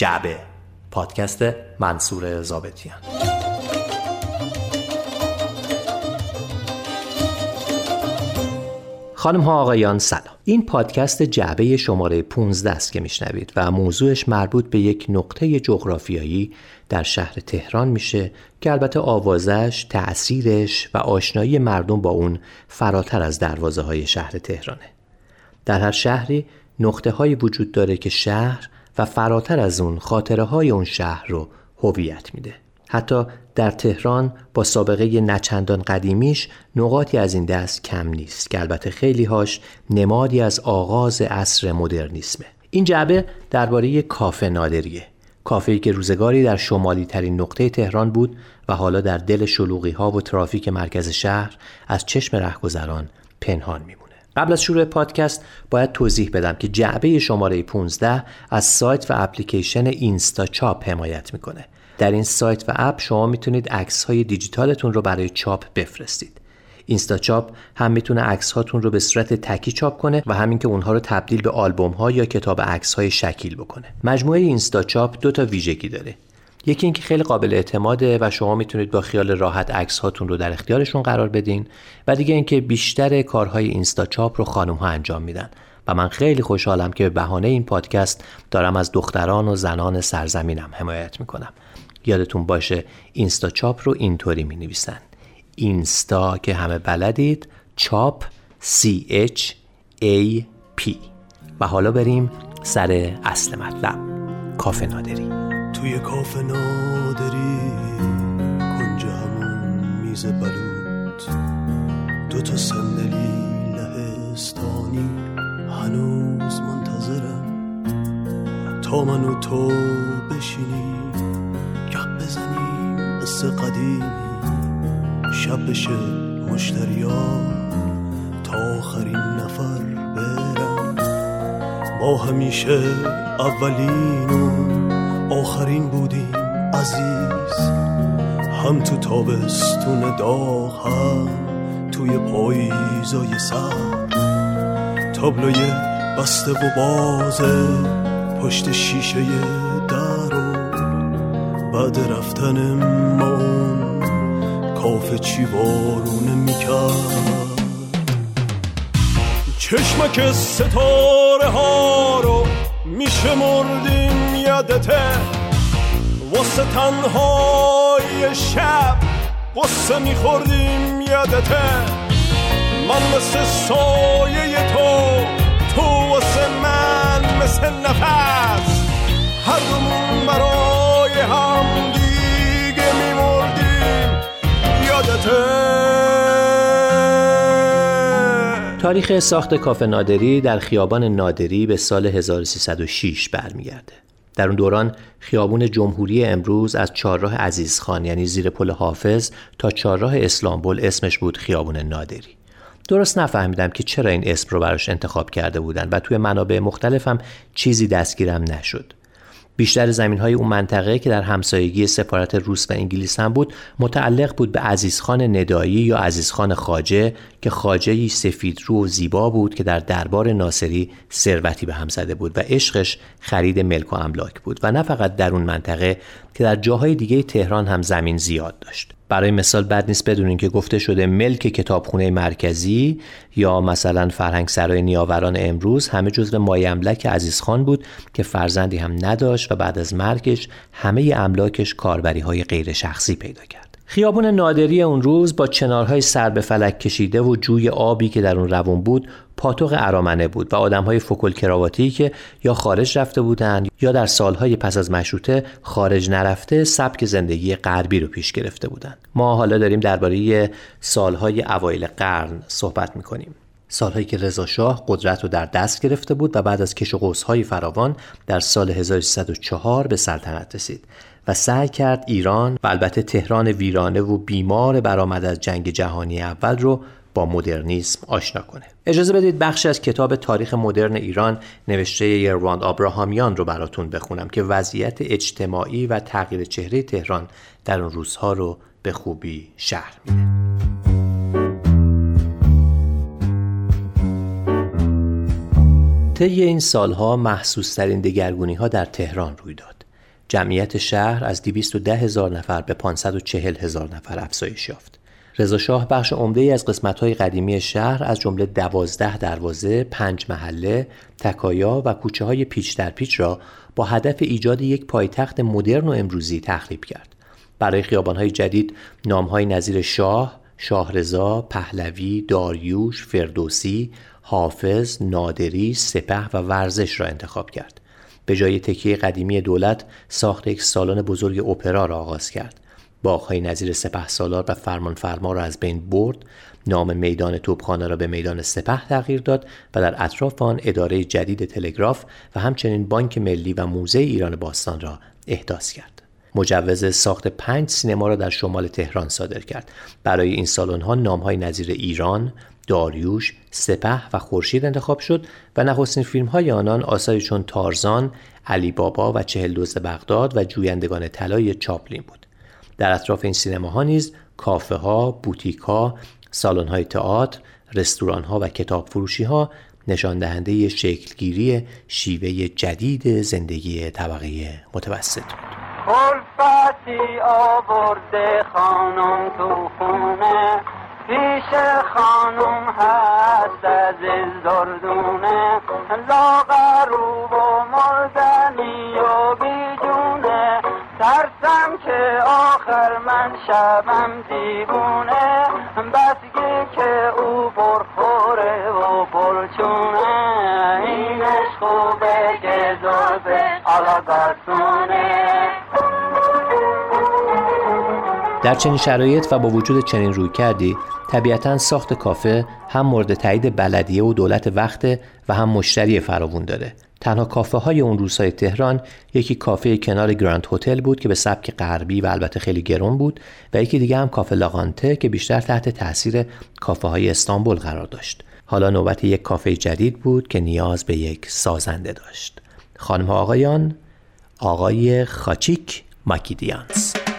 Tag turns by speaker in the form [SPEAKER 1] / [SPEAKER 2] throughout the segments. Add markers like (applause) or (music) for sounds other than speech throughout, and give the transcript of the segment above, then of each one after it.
[SPEAKER 1] جعبه. پادکست منصور زابتیان خانم ها آقایان سلام. این پادکست جعبه شماره 15 است که میشنوید و موضوعش مربوط به یک نقطه جغرافیایی در شهر تهران میشه که البته آوازش، تأثیرش و آشنایی مردم با اون فراتر از دروازه های شهر تهرانه. در هر شهری نقطه های وجود داره که شهر و فراتر از اون خاطره های اون شهر رو هویت میده. حتی در تهران با سابقه نچندان قدیمیش نقاطی از این دست کم نیست که البته خیلی هاش نمادی از آغاز عصر مدرنیسمه. این جعبه درباره کافه نادریه. کافه‌ای که روزگاری در شمالی ترین نقطه تهران بود و حالا در دل شلوغی ها و ترافیک مرکز شهر از چشم رهگذران پنهان میمونه قبل از شروع پادکست باید توضیح بدم که جعبه شماره 15 از سایت و اپلیکیشن اینستا چاپ حمایت می‌کنه. در این سایت و اپ شما می‌تونید عکس های دیجیتالتون رو برای چاپ بفرستید. اینستا چاپ هم می‌تونه عکس هاتون رو به صورت تکی چاپ کنه و همین که اونها رو تبدیل به آلبوم ها یا کتاب عکس های شکیل بکنه. مجموعه اینستا چاپ دو تا ویژگی داره. یکی اینکه خیلی قابل اعتماده و شما می‌تونید با خیال راحت عکس هاتون رو در اختیارشون قرار بدین. و دیگه اینکه بیشتر کارهای اینستا چاپ رو خانم ها انجام میدن. و من خیلی خوشحالم که به بهانه این پادکست دارم از دختران و زنان سرزمینم حمایت می‌کنم. یادتون باشه اینستا چاپ رو اینطوری می نویسن اینستا که همه بلدید چاپ C H A P. و حالا بریم سر اصل مطلب. کافه نادری.
[SPEAKER 2] توی کافه نادری کنج همون میز بلوط. دو تا صندلی لهستانی هنوز منتظرم. تا منو تو بشینی قصه قدیمی. شب بشه مشتریا تا آخرین نفر برم. ما همیشه اولین و آخرین بودیم عزیز. هم تو تابستون داغ هم توی پاییزای سر. تابلوی بسته و بازه پشت شیشه بعد رفتن ما کافه چی بارونه می‌کرد. چشمک ستاره ها رو میشه مردیم یادته. واسه تنهای شب قصه میخوردیم یادته. من مثل سایه تو تو واسه من مثل نفس. هر دومون برای هم دیگه میمردیم. یادته.
[SPEAKER 1] تاریخ ساخت کافه نادری در خیابان نادری به سال 1306 برمیگرده. در اون دوران خیابون جمهوری امروز از چهارراه عزیزخان یعنی زیر پل حافظ تا چهارراه اسلامبول اسمش بود خیابون نادری. درست نفهمیدم که چرا این اسم رو براش انتخاب کرده بودن و توی منابع مختلفم چیزی دستگیرم نشد. بیشتر زمین های اون منطقه که در همسایگی سفارت روس و انگلیس هم بود متعلق بود به عزیزخان ندایی یا عزیزخان خاجه که خاجه سفید رو و زیبا بود که در دربار ناصری ثروتی به هم زده بود و عشقش خرید ملک و املاک بود و نه فقط در اون منطقه که در جاهای دیگه تهران هم زمین زیاد داشت. برای مثال بد نیست بدونین که گفته شده ملک کتابخونه مرکزی یا مثلا فرهنگ سرای نیاوران امروز همه جزو مایه املک عزیزخان بود که فرزندی هم نداشت و بعد از مرگش همه املاکش کاربری های غیر شخصی پیدا کرد. خیابون نادری اون روز با چنارهای سر به فلک کشیده و جوی آبی که در اون روون بود پاتوق ارامنه بود و آدمهای فکل کراواتی که یا خارج رفته بودند یا در سالهای پس از مشروطه خارج نرفته سبک زندگی غربی رو پیش گرفته بودند. ما حالا داریم درباره سالهای اوایل قرن صحبت می‌کنیم. سالهایی که رضا شاه قدرت رو در دست گرفته بود و بعد از کش و قوس‌های فراوان در سال 1304 به سلطنت رسید و سعی کرد ایران و البته تهران ویرانه و بیمار برآمد از جنگ جهانی اول رو با مدرنیسم آشنا کنه. اجازه بدید بخشی از کتاب تاریخ مدرن ایران نوشته یرواند آبراهامیان رو براتون بخونم که وضعیت اجتماعی و تغییر چهره تهران در اون روزها رو به خوبی شهر میده. طی این سالها محسوس ترین دگرگونی ها در تهران روی داد. جمعیت شهر از 210 هزار نفر به 540 هزار نفر افزایش یافت. رضا شاه بخش عمده ای از قسمت‌های قدیمی شهر از جمله دوازده دروازه، پنج محله، تکایا و کوچه های پیچ در پیچ را با هدف ایجاد یک پایتخت مدرن و امروزی تخریب کرد. برای خیابانهای جدید نامهای نظیر شاه، شاهرضا، پهلوی، داریوش، فردوسی، حافظ، نادری، سپه و ورزش را انتخاب کرد. به جای تکیه قدیمی دولت ساخت یک سالن بزرگ اپرا را آغاز کرد. باغهای نظیر سپه سالار و فرمان فرما را از بین برد نام میدان توپخانه را به میدان سپه تغییر داد و در اطراف آن اداره جدید تلگراف و همچنین بانک ملی و موزه ایران باستان را احداث کرد. مجوز ساخت پنج سینما را در شمال تهران صادر کرد. برای این سالن ها نام های نظیر ایران، داریوش، سپه و خورشید انتخاب شد و نخستین فیلم های آنان آثاری چون تارزان، علی بابا و چهل دوز بغداد و جویندگان طلای چاپلین بود. در اطراف این سینماها نیز کافه ها، بوتیک ها، سالن های تئاتر، رستوران ها و کتاب فروشی ها نشان دهنده شکلگیری شیوه جدید زندگی طبقه متوسط بود.
[SPEAKER 3] آورده خانم تو من شبم دیوونه
[SPEAKER 1] در چنین شرایط و با وجود چنین روی کردی طبیعتا ساخت کافه هم مورد تایید بلدیه و دولت وقت و هم مشتری فراوون داره. تنها کافه های اون روزهای تهران یکی کافه کنار گراند هتل بود که به سبک غربی و البته خیلی گرون بود و یکی دیگه هم کافه لاغانته که بیشتر تحت تاثیر کافه های استانبول قرار داشت. حالا نوبت یک کافه جدید بود که نیاز به یک سازنده داشت. خانم آقایان آقای خاچیک ماکیدیانس.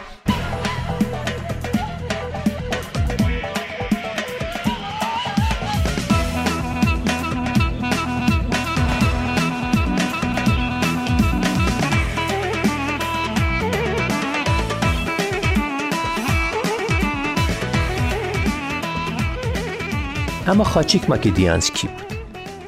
[SPEAKER 1] اما خاچیک ماکیدیانس کی بود؟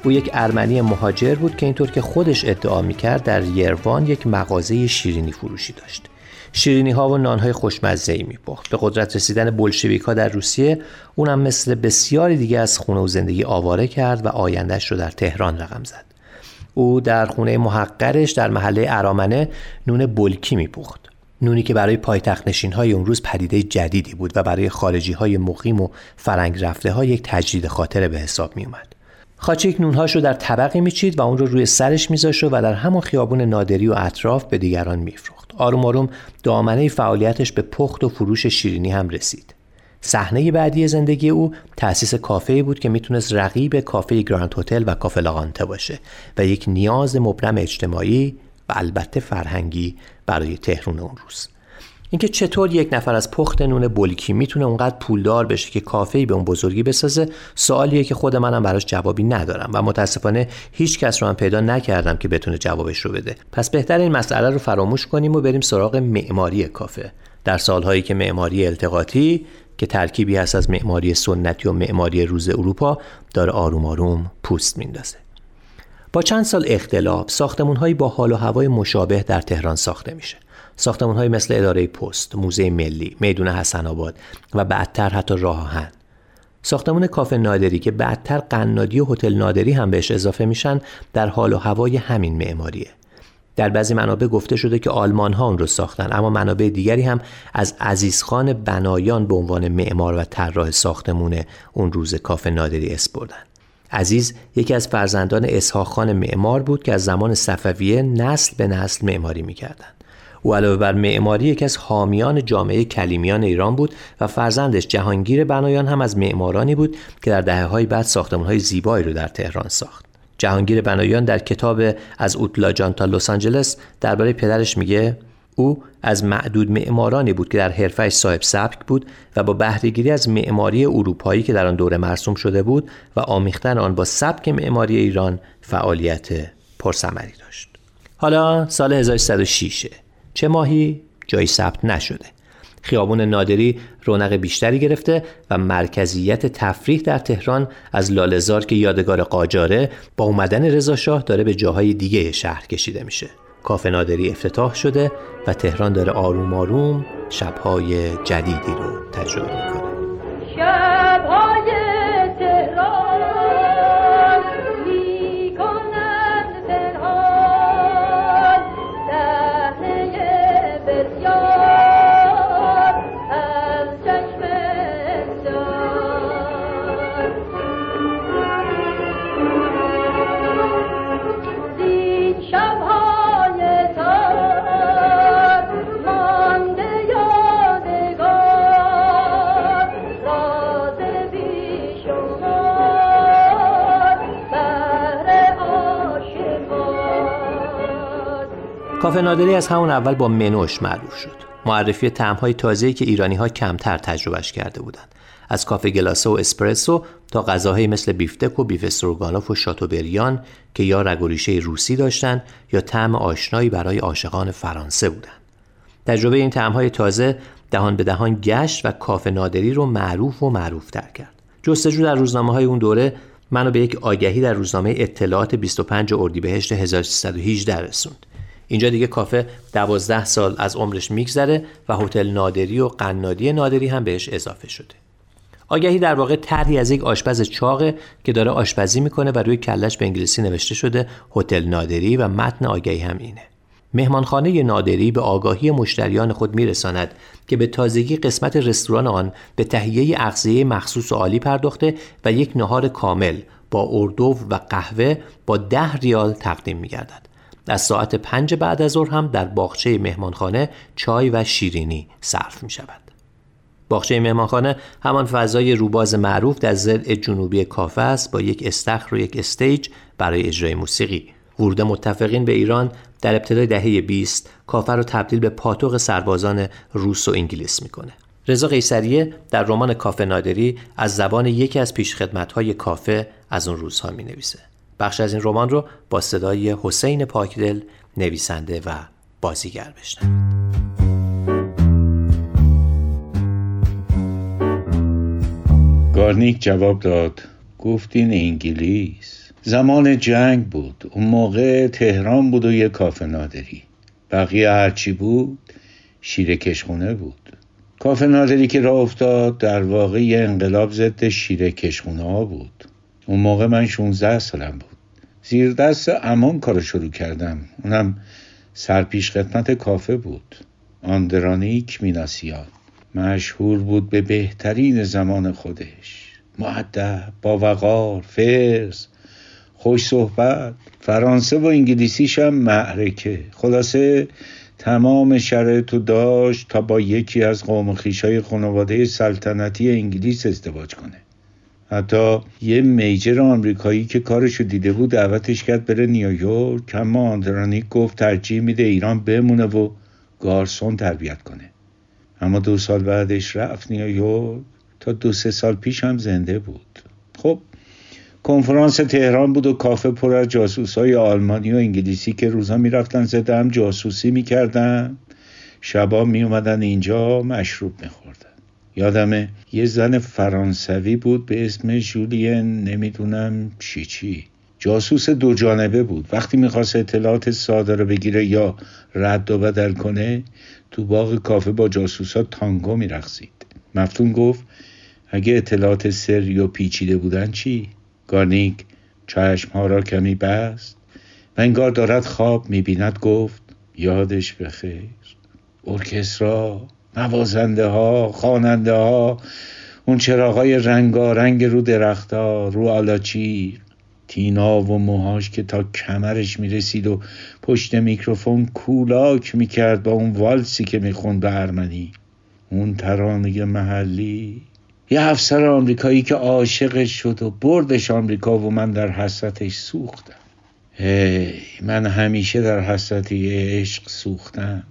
[SPEAKER 1] او یک ارمنی مهاجر بود که اینطور که خودش ادعا می‌کرد در یروان یک مغازه شیرینی فروشی داشت. شیرینی ها و نان های خوشمزه ای میپخت. به قدرت رسیدن بلشویک ها در روسیه اونم مثل بسیاری دیگه از خونه و زندگی آواره کرد و آیندهش رو در تهران رقم زد. او در خونه محقرش در محله ارامنه نون بلکی میپخت. نونی که برای پایتخت نشین های اون روز پدیده جدیدی بود و برای خارجی های مقیم و فرنگ رفته ها یک تجدید خاطره به حساب می اومد. خاچیک نونهاش رو در طبقی میچید و اون رو روی سرش میذاشت و در همون خیابون نادری و اطراف به دیگران میفروخت. آروم آروم دامنه فعالیتش به پخت و فروش شیرینی هم رسید. صحنه بعدی زندگی او تأسیس کافه بود که می‌تونست رقیب کافه گراند هتل و کافه لاغانته باشه و یک نیاز مبرم اجتماعی و البته فرهنگی برای تهرون اون روز. اینکه چطور یک نفر از پخت نون بلکی می‌تونه اونقدر پولدار بشه که کافه به اون بزرگی بسازه سوالیه که خود منم براش جوابی ندارم و متاسفانه هیچ کس رو هم پیدا نکردم که بتونه جوابش رو بده. پس بهتر این مسئله رو فراموش کنیم و بریم سراغ معماری کافه. در سالهایی که معماری التقاطی که ترکیبی هست از معماری سنتی و معماری روز اروپا داره آروم آروم پوست میندازه. با چند سال اختلاف ساختمانهایی با حال و هوای مشابه در تهران ساخته میشه ساختمانهایی مثل اداره پست، موزه ملی، میدون حسن آباد و بعدتر حتی راه آهن. ساختمان کافه نادری که بعدتر قنادی و هتل نادری هم بهش اضافه میشن در حال و هوای همین معماریه. در بعضی منابع گفته شده که آلمان ها اون رو ساختن اما منابع دیگری هم از عزیزخان بنایان به عنوان معمار و طراح ساختمون اون روز کافه نادری اسپردن. عزیز یکی از فرزندان اسحاق خان معمار بود که از زمان صفویه نسل به نسل معماری می‌کردند. او علاوه بر معماری یکی از حامیان جامعه کلیمیان ایران بود و فرزندش جهانگیر بنایان هم از معمارانی بود که در دهه های بعد ساختمان های زیبایی رو در تهران ساخت. جهانگیر بنایان در کتاب از اوتلاجان تا لس آنجلس درباره پدرش میگه او از معدود معمارانی بود که در حرفش صاحب سبک بود و با بهرهگیری از معماری اروپایی که در آن دوره مرسوم شده بود و آمیختن آن با سبک معماری ایران فعالیت پرثمری داشت. حالا سال 1306 چه ماهی؟ جایی ثبت نشده. خیابون نادری رونق بیشتری گرفته و مرکزیت تفریح در تهران از لالزار که یادگار قاجاره با اومدن رضاشاه داره به جاهای دیگه شهر کشیده میشه. کافه نادری افتتاح شده و تهران داره آروم آروم شبهای جدیدی رو تجربه می‌کنه. کافه نادری از همون اول با منوش معروف شد. معرفی طعمهای تازه‌ای که ایرانی ها کمتر تجربهش کرده بودند. از کافه گلاسه و اسپرسو تا غذاهایی مثل بیفتک و بیف استروگانوف و شاتوبریان که یا رگ روسی داشتند یا طعم آشنایی برای عاشقان فرانسه بودند. تجربه این طعمهای تازه دهان به دهان گشت و کافه نادری رو معروف و معروف تر کرد. جستجو در روزنامه های اون دوره منو به یک آگهی در روزنامه اطلاعات 25 اردیبهشت 1318 رسوند اینجا دیگه کافه دوازده سال از عمرش میگذره و هتل نادری و قنادی نادری هم بهش اضافه شده آگهی در واقع طرحی از یک آشپز چاقه که داره آشپزی می‌کنه و روی کلش به انگلیسی نوشته شده هتل نادری و متن آگهی هم اینه مهمانخانه نادری به آگاهی مشتریان خود میرساند که به تازگی قسمت رستوران آن به تهیه اغذیه مخصوص و عالی پرداخته و یک نهار کامل با اردو و قهوه با ده ریال تقدیم می گردد. از ساعت پنج بعد از ظهر هم در باغچه مهمانخانه چای و شیرینی صرف می شود. باغچه مهمانخانه همان فضای روباز معروف در ضلع جنوبی کافه است با یک استخر و یک استیج برای اجرای موسیقی. ورود متفقین به ایران در ابتدای دهه 20 کافه را تبدیل به پاتوق سربازان روس و انگلیس می‌کنه. رضا قیصریه در رمان کافه نادری از زبان یکی از پیشخدمت‌های کافه از اون روزها می نویسه. بخش از این رمان رو با صدای حسین پاکدل نویسنده و بازیگر بشنوید.
[SPEAKER 4] گارنیک جواب داد گفتین انگلیس. زمان جنگ بود اون موقع تهران بود و یه کافه نادری. بقیه هرچی بود شیر کشخونه بود. کافه نادری که راه افتاد در واقع یه انقلاب ضد شیر کشخونه ها بود. اون موقع من 16 سالم بود. زیر دست امان کار شروع کردم. اونم سرپیش خدمت کافه بود. آندرانیک میناسیان مشهور بود به بهترین زمان خودش. معدب با وقار فرز خوش صحبت. فرانسه و انگلیسیش هم معرکه. خلاصه تمام شرایطو داشت تا با یکی از قوم خیشای خانواده سلطنتی انگلیس ازدواج کنه. حتی یه میجر آمریکایی که کارشو دیده بود دعوتش کرد بره نیویورک اما آندرانیک گفت ترجیح میده ایران بمونه و گارسون تربیت کنه. اما دو سال بعدش رفت نیویورک. تا دو سه سال پیش هم زنده بود. خب کنفرانس تهران بود و کافه پر از جاسوس های آلمانی و انگلیسی که روزا می‌رفتن زده هم جاسوسی می‌کردن. شبا میومدن اینجا مشروب میخوردن. یادمه یه زن فرانسوی بود به اسم جولین نمی‌دونم چی چی. جاسوس دو جانبه بود. وقتی می‌خواست اطلاعات ساده رو بگیره یا رد و بدل کنه تو باغ کافه با جاسوسا تانگو میرقصید. مفتون گفت اگه اطلاعات سری و پیچیده بودن چی؟ گارنیک چشمها را کمی بست. و انگار دارد خواب می‌بیند گفت یادش بخیر. ارکسترا نوازنده ها خواننده ها اون چراغای رنگارنگ رو درختها رو آلاچیر تینا و موهاش که تا کمرش می‌رسید و پشت میکروفون کولاک می‌کرد با اون والسی که می‌خوند به ارمنی. اون ترانه محلی. یه افسر آمریکایی که عاشقش شد و بردش آمریکا و من در حسرتش سوختم. هی من همیشه در حسرت عشق سوختم.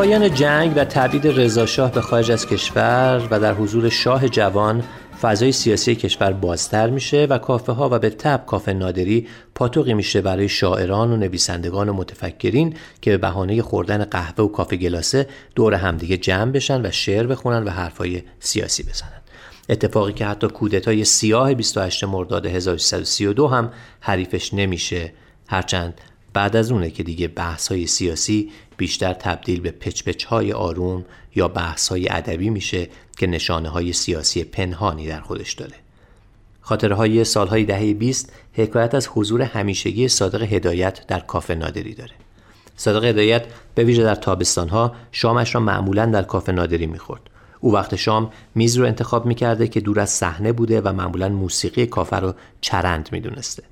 [SPEAKER 1] پایان جنگ و تبعید رضاشاه به خارج از کشور و در حضور شاه جوان فضای سیاسی کشور بازتر میشه و کافه ها و به تب کافه نادری پاتوقی میشه برای شاعران و نویسندگان و متفکرین که به بهانه خوردن قهوه و کافه گلاسه دور همدیگه جمع بشن و شعر بخونن و حرفای سیاسی بزنن. اتفاقی که حتی کودتای سیاه 28 مرداد 1332 هم حریفش نمیشه. هرچند بعد از اونه که دیگه بحث های سیاسی بیشتر تبدیل به پچپچ های آروم یا بحث های ادبی میشه که نشانه های سیاسی پنهانی در خودش داره. خاطره های سالهای دهه 20 حکایت از حضور همیشگی صادق هدایت در کافه نادری داره. صادق هدایت به ویژه در تابستانها شامش را معمولا در کافه نادری می‌خورد. او وقت شام میز رو انتخاب می‌کرده که دور از صحنه بوده و معمولا موسیقی کافه رو چرند می‌دونسته.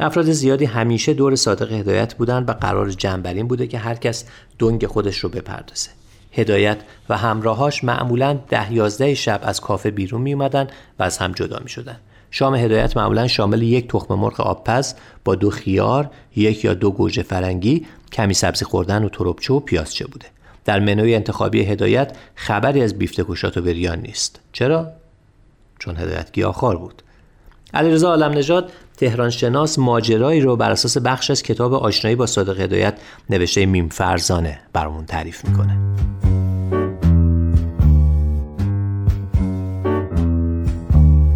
[SPEAKER 1] افراد زیادی همیشه دور صادق هدایت بودند و قرار جنبرین بوده که هر کس دنگ خودش رو بپردازه. هدایت و همراهاش معمولا ده یازده شب از کافه بیرون می اومدن و از هم جدا می شدن. شام هدایت معمولا شامل یک تخم مرغ آبپز با دو خیار، یک یا دو گوجه فرنگی، کمی سبزی خوردن و تربچه و پیازچه بوده. در منوی انتخابی هدایت خبری از بیفته کشات و بریان نیست. چرا؟ چون هدایت گیاهخوار بود. علیرضا عالم نژاد تهران شناس ماجرایی رو بر اساس بخش از کتاب آشنایی با صادق هدایت نوشته میم فرزانه برامون تعریف می‌کنه.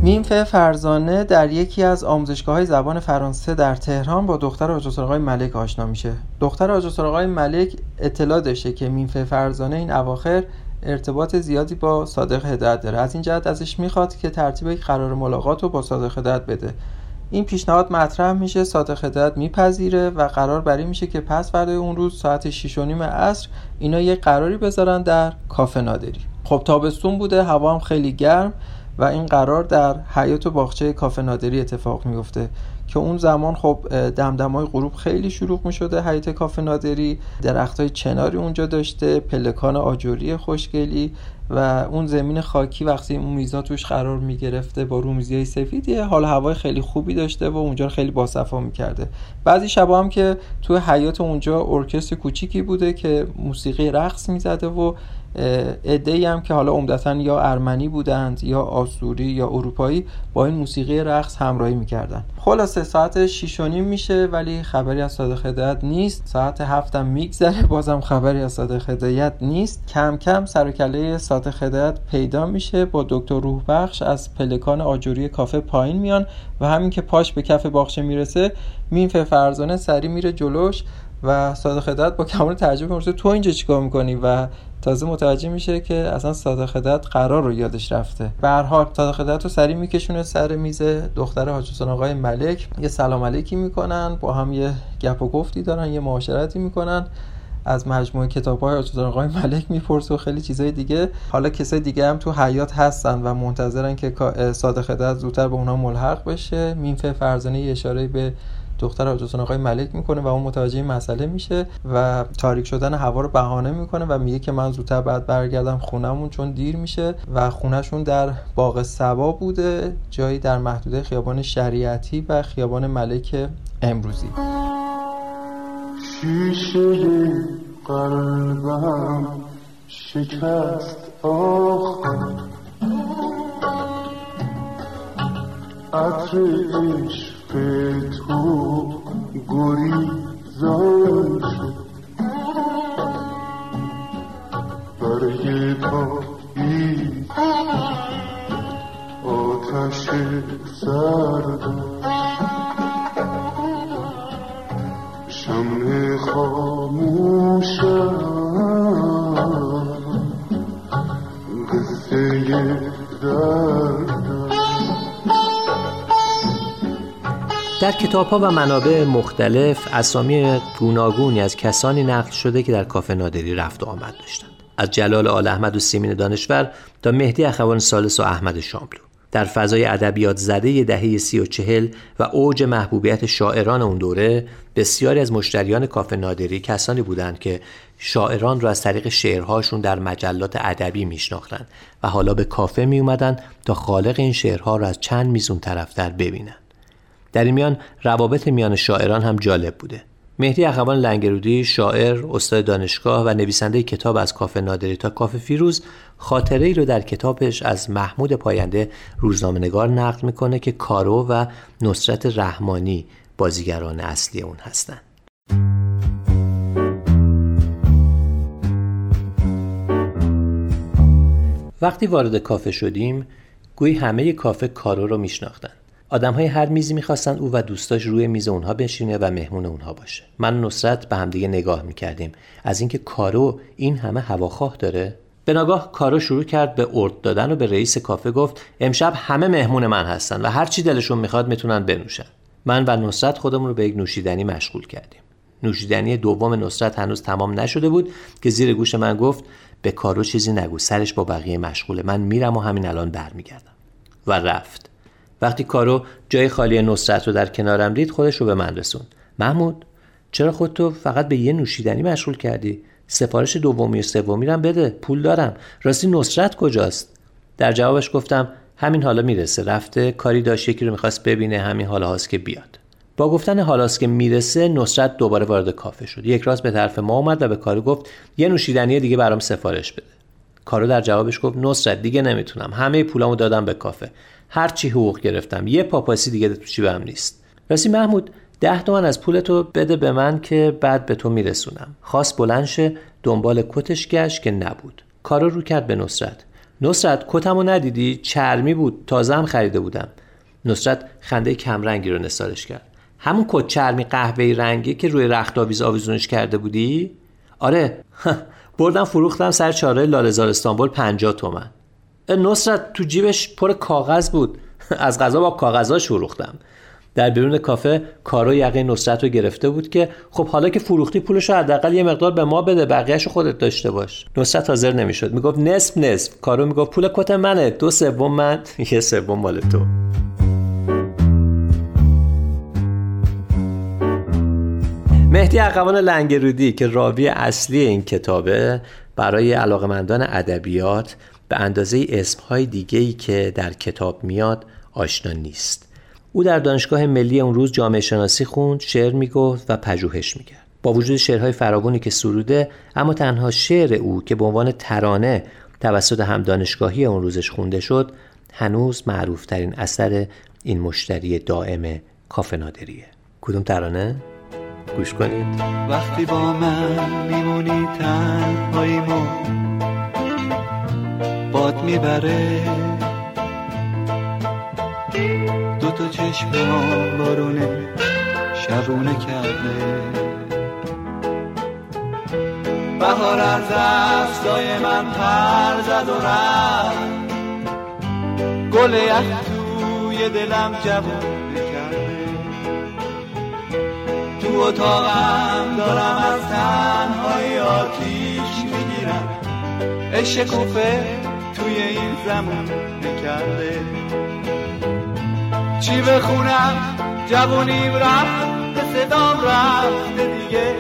[SPEAKER 5] میمفه فرزانه در یکی از آموزشگاه های زبان فرانسه در تهران با دختر آقای ملک آشنا میشه. دختر آقای ملک اطلاع داشته که میمفه فرزانه این اواخر ارتباط زیادی با صادق هدایت داره. از این جهت ازش می‌خواد که ترتیب یک قرار ملاقات رو با صادق هدایت بده. این پیشنهاد مطرح میشه صادق هدایت میپذیره و قرار بر میشه که پس فردا اون روز ساعت 6 و نیم عصر اینا یک قراری بذارن در کافه نادری. خب تابستون بوده هوا هم خیلی گرم و این قرار در حیات و باغچه کافه نادری اتفاق میفته که اون زمان خب دمدمای غروب خیلی شروع می شده حیات کافه نادری درخت های چناری اونجا داشته پلکان آجوری خوشگلی و اون زمین خاکی وقتی اون میزا توش قرار می گرفته با رومیزی های سفیدی حال هوای خیلی خوبی داشته و اونجا خیلی باصفا می کرده بعضی شبا هم که توی حیات اونجا ارکستر کوچیکی بوده که موسیقی رقص می‌زده و ای هم که حالا عمدتا یا ارمنی بودند یا آسوری یا اروپایی با این موسیقی رقص همراهی می‌کردن. خلاصه ساعت 6 میشه ولی خبری از صادق هدایت نیست. ساعت هفتم میگذره بازم خبری از صادق هدایت نیست. کم کم سر کله صادق هدایت پیدا میشه با دکتر روح بخش از پلکان آجوری کافه پایین میان و همین که پاش به کف باغچه می‌رسه مینف فرزانه سری میره جلوش و صادق هدایت با کمال تعجب می‌پرسه تو اینجا چیکار می‌کنی؟ و تازه متوجه میشه که اصلا صادق هدایت قرار رو یادش رفته. به هر حال صادق هدایت رو سری میکشونه سر میز دختر حاج آقای ملک. یه سلام علیکی می‌کنن با هم یه گپ و گفتی دارن یه معاشرتی می‌کنن. از مجموعه کتاب های آقای ملک می‌پرسه و خیلی چیزای دیگه. حالا کسای دیگه هم تو حیات هستن و منتظرن که صادق هدایت زودتر به اونا ملحق بشه. مینفه فرزانه اشاره به دختر حاج آقای ملک می‌کنه و اون متوجه این مسئله میشه و تاریک شدن هوا رو بهانه می‌کنه و میگه که من زودتر بعد برگردم خونمون چون دیر میشه و خونهشون در باغ سبا بوده جایی در محدوده خیابان شریعتی و خیابان ملک امروزی. قلبم شکست عطر تو گریزان شد. آتش سرد شمع خاموشم قصه
[SPEAKER 1] در کتاب ها و منابع مختلف اسامی گوناگونی از کسانی نقل شده که در کافه نادری رفت و آمد داشتند از جلال آل احمد و سیمین دانشور تا مهدی اخوان سالس و احمد شاملو در فضای ادبیات زده دهه سی و چهل و اوج محبوبیت شاعران اون دوره بسیاری از مشتریان کافه نادری کسانی بودند که شاعران را از طریق شعرهاشون در مجلات ادبی میشناختند و حالا به کافه می اومدن تا خالق این شعرها را از چند میزون طرفتر ببینند. در این میان روابط میان شاعران هم جالب بوده. مهدی اخوان لنگرودی شاعر، استاد دانشگاه و نویسنده کتاب از کافه نادری تا کافه فیروز خاطره ای رو در کتابش از محمود پاینده روزنامه‌نگار نقل می‌کنه که کارو و نصرت رحمانی بازیگران اصلی اون هستند. وقتی وارد کافه شدیم گویی همه کافه کارو رو میشناختن آدم های هر میزی می‌خواستن او و دوستاش روی میز اونها بنشینه و مهمون اونها باشه. من نصرت به همدیگه نگاه می‌کردیم. از اینکه کارو این همه هواخواه داره. به ناگاه کارو شروع کرد به ارد دادن و به رئیس کافه گفت امشب همه مهمون من هستن و هر چی دلشون می‌خواد می‌تونن بنوشن. من و نصرت خودمون رو به یک نوشیدنی مشغول کردیم. نوشیدنی دوم نصرت هنوز تمام نشده بود که زیر گوش من گفت به کارو چیزی نگو سرش با بقیه مشغوله. من میرم و همین الان برمیگردم. و رفت. وقتی کارو جای خالی نصرت رو در کنارم دید خودش رو به من رسوند. محمود چرا خودتو فقط به یه نوشیدنی مشغول کردی؟ سفارش دومی و سومی رم بده پول دارم. راستی نصرت کجاست؟ در جوابش گفتم همین حالا می‌رسه. رفته کاری داشت یکی رو می‌خواست ببینه همین حالا هاست که بیاد. با گفتن حالاست که می‌رسه نصرت دوباره وارد کافه شد. یک راست به طرف ما اومد و به کارو گفت یه نوشیدنی دیگه برام سفارش بده. کارو در جوابش گفت نصرت دیگه نمی‌تونم. همه پولامو دادم به کافه. هر چی حقوق گرفتم. یه پاپاسی دیگه تو هم نیست. راستی محمود ده تومن از پولتو بده به من که بعد به تو میرسونم. خواست بلنشه دنبال کتش گشت که نبود. کارو رو کرد به نصرت. نصرت کتمو ندیدی؟ چرمی بود. تازه هم خریده بودم. نصرت خنده کمرنگی رو نثارش کرد. همون کت چرمی قهوه‌ای رنگی که روی رخت آویز آویزونش کرده بودی؟ آره. (laughs) بردم فروختم سر چاره لالزار استانبول 50 تومن. نصرت تو جیبش پر کاغذ بود. (laughs) از غذا با کاغذاش فروختم در بیرون کافه کارو یقه نصرت رو گرفته بود که خب حالا که فروختی پولش رو حداقل یه مقدار به ما بده بقیهش خودت داشته باش. نصرت حاضر نمی‌شد. می‌گفت نصف نصف. کارو می‌گفت پول کت منه. دو سوم من. (laughs) یه سوم مال تو. مهدی اقوان لنگرودی که راوی اصلی این کتابه برای علاقمندان ادبیات به اندازه اسمهای دیگهی که در کتاب میاد آشنا نیست. او در دانشگاه ملی اون روز جامعه شناسی خوند شعر می‌گفت و پژوهش می‌کرد. با وجود شعرهای فراوانی که سروده اما تنها شعر او که به عنوان ترانه توسط هم دانشگاهی اون روزش خونده شد هنوز معروفترین اثر این مشتری دائم کافه نادریه کدوم ترانه؟ گوش کنید.
[SPEAKER 6] وقتی با من میمونی تنهاییمو باد می‌بره. دو تا چشم بارونه شبونه کرده. بهار از دستای من پر زد و رفت. گل یخ توی دلم جوونه کرده تو اتاقم دارم از تنهای آتیش می‌گیرم. عشق کوفه توی این زمان نکرده. چی بخونم؟ جوونیم رفت به صدام رفته دیگه.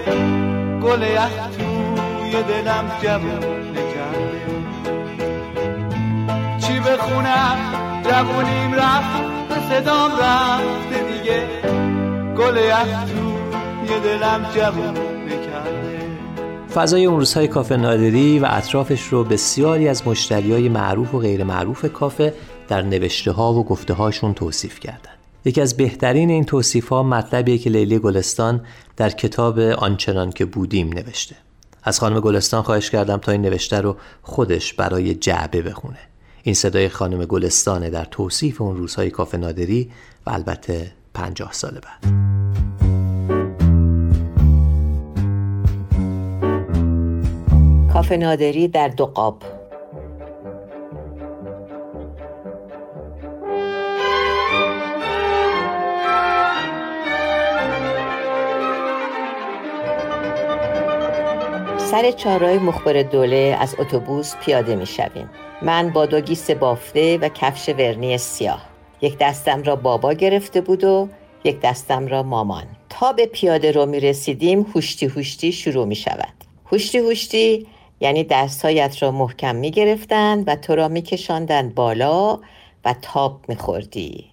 [SPEAKER 6] گل یخ توی دلم جوون نکرده. چی بخونم؟ جوونیم رفت به صدام رفته دیگه. گل یخ توی دلم جوون نکرده.
[SPEAKER 1] فضای اون روزهای کافه نادری و اطرافش رو بسیاری از مشتری های معروف و غیر معروف کافه در نوشته ها و گفته هاشون توصیف کردن. یکی از بهترین این توصیف ها مطلبیه که لیلی گلستان در کتاب آنچنان که بودیم نوشته. از خانم گلستان خواهش کردم تا این نوشته رو خودش برای جعبه بخونه. این صدای خانم گلستانه در توصیف اون روزهای کافه نادری و البته پنجاه سال بعد.
[SPEAKER 7] کافه نادری در دو قاب. سر چهارراه مخبر دوله از اتوبوس پیاده می شویم. من با دو گیس بافته و کفش ورنی سیاه. یک دستم را بابا گرفته بود و یک دستم را مامان. تا به پیاده رو می رسیدیم هوشتی هوشتی شروع می شود. هوشتی هوشتی یعنی دستهایت را محکم می گرفتند و تو را می بالا و تاب می خوردی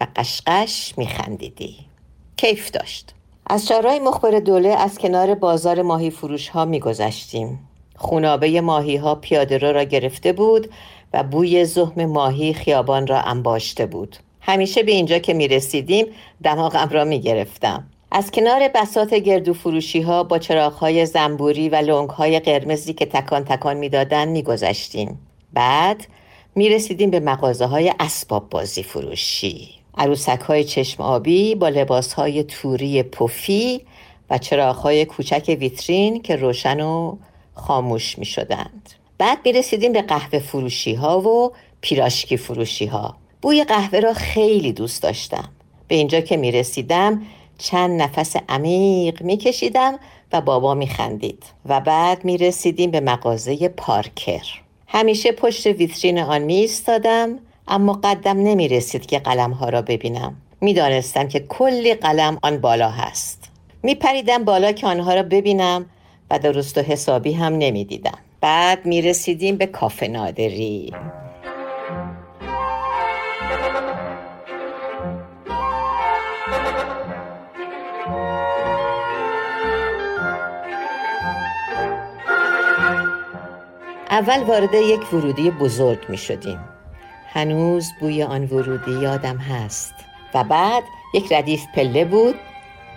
[SPEAKER 7] و قشقش می خندیدی کیف داشت. از شارای مخبر دوله از کنار بازار ماهی فروش ها می گذشتیم خونابه ماهی ها پیاده را گرفته بود و بوی زخم ماهی خیابان را انباشته بود. همیشه به اینجا که می رسیدیم دماغم را می گرفتم از کنار بسات گردو فروشی ها با چراغ زنبوری و لنگ های قرمزی که تکان تکان می دادن می گذشتیم. بعد می رسیدیم به مغازه های اسباب بازی فروشی عروسک های چشم آبی با لباس های توری پفی و چراغ های کوچک ویترین که روشن و خاموش می شدند. بعد می رسیدیم به قهوه فروشی ها و پیراشکی فروشی ها. بوی قهوه را خیلی دوست داشتم. به اینجا که می رسیدم چند نفس عمیق می کشیدم و بابا می خندید. و بعد می رسیدیم به مغازه پارکر. همیشه پشت ویترین آن می ایستادم اما قدم نمی رسید که قلم ها را ببینم. می دانستم که کلی قلم آن بالا هست. می پریدم بالا که آنها را ببینم و درست و حسابی هم نمی دیدم. بعد می رسیدیم به کافه نادری. اول وارد یک ورودی بزرگ می شدیم. هنوز بوی آن ورودی یادم هست. و بعد یک ردیف پله بود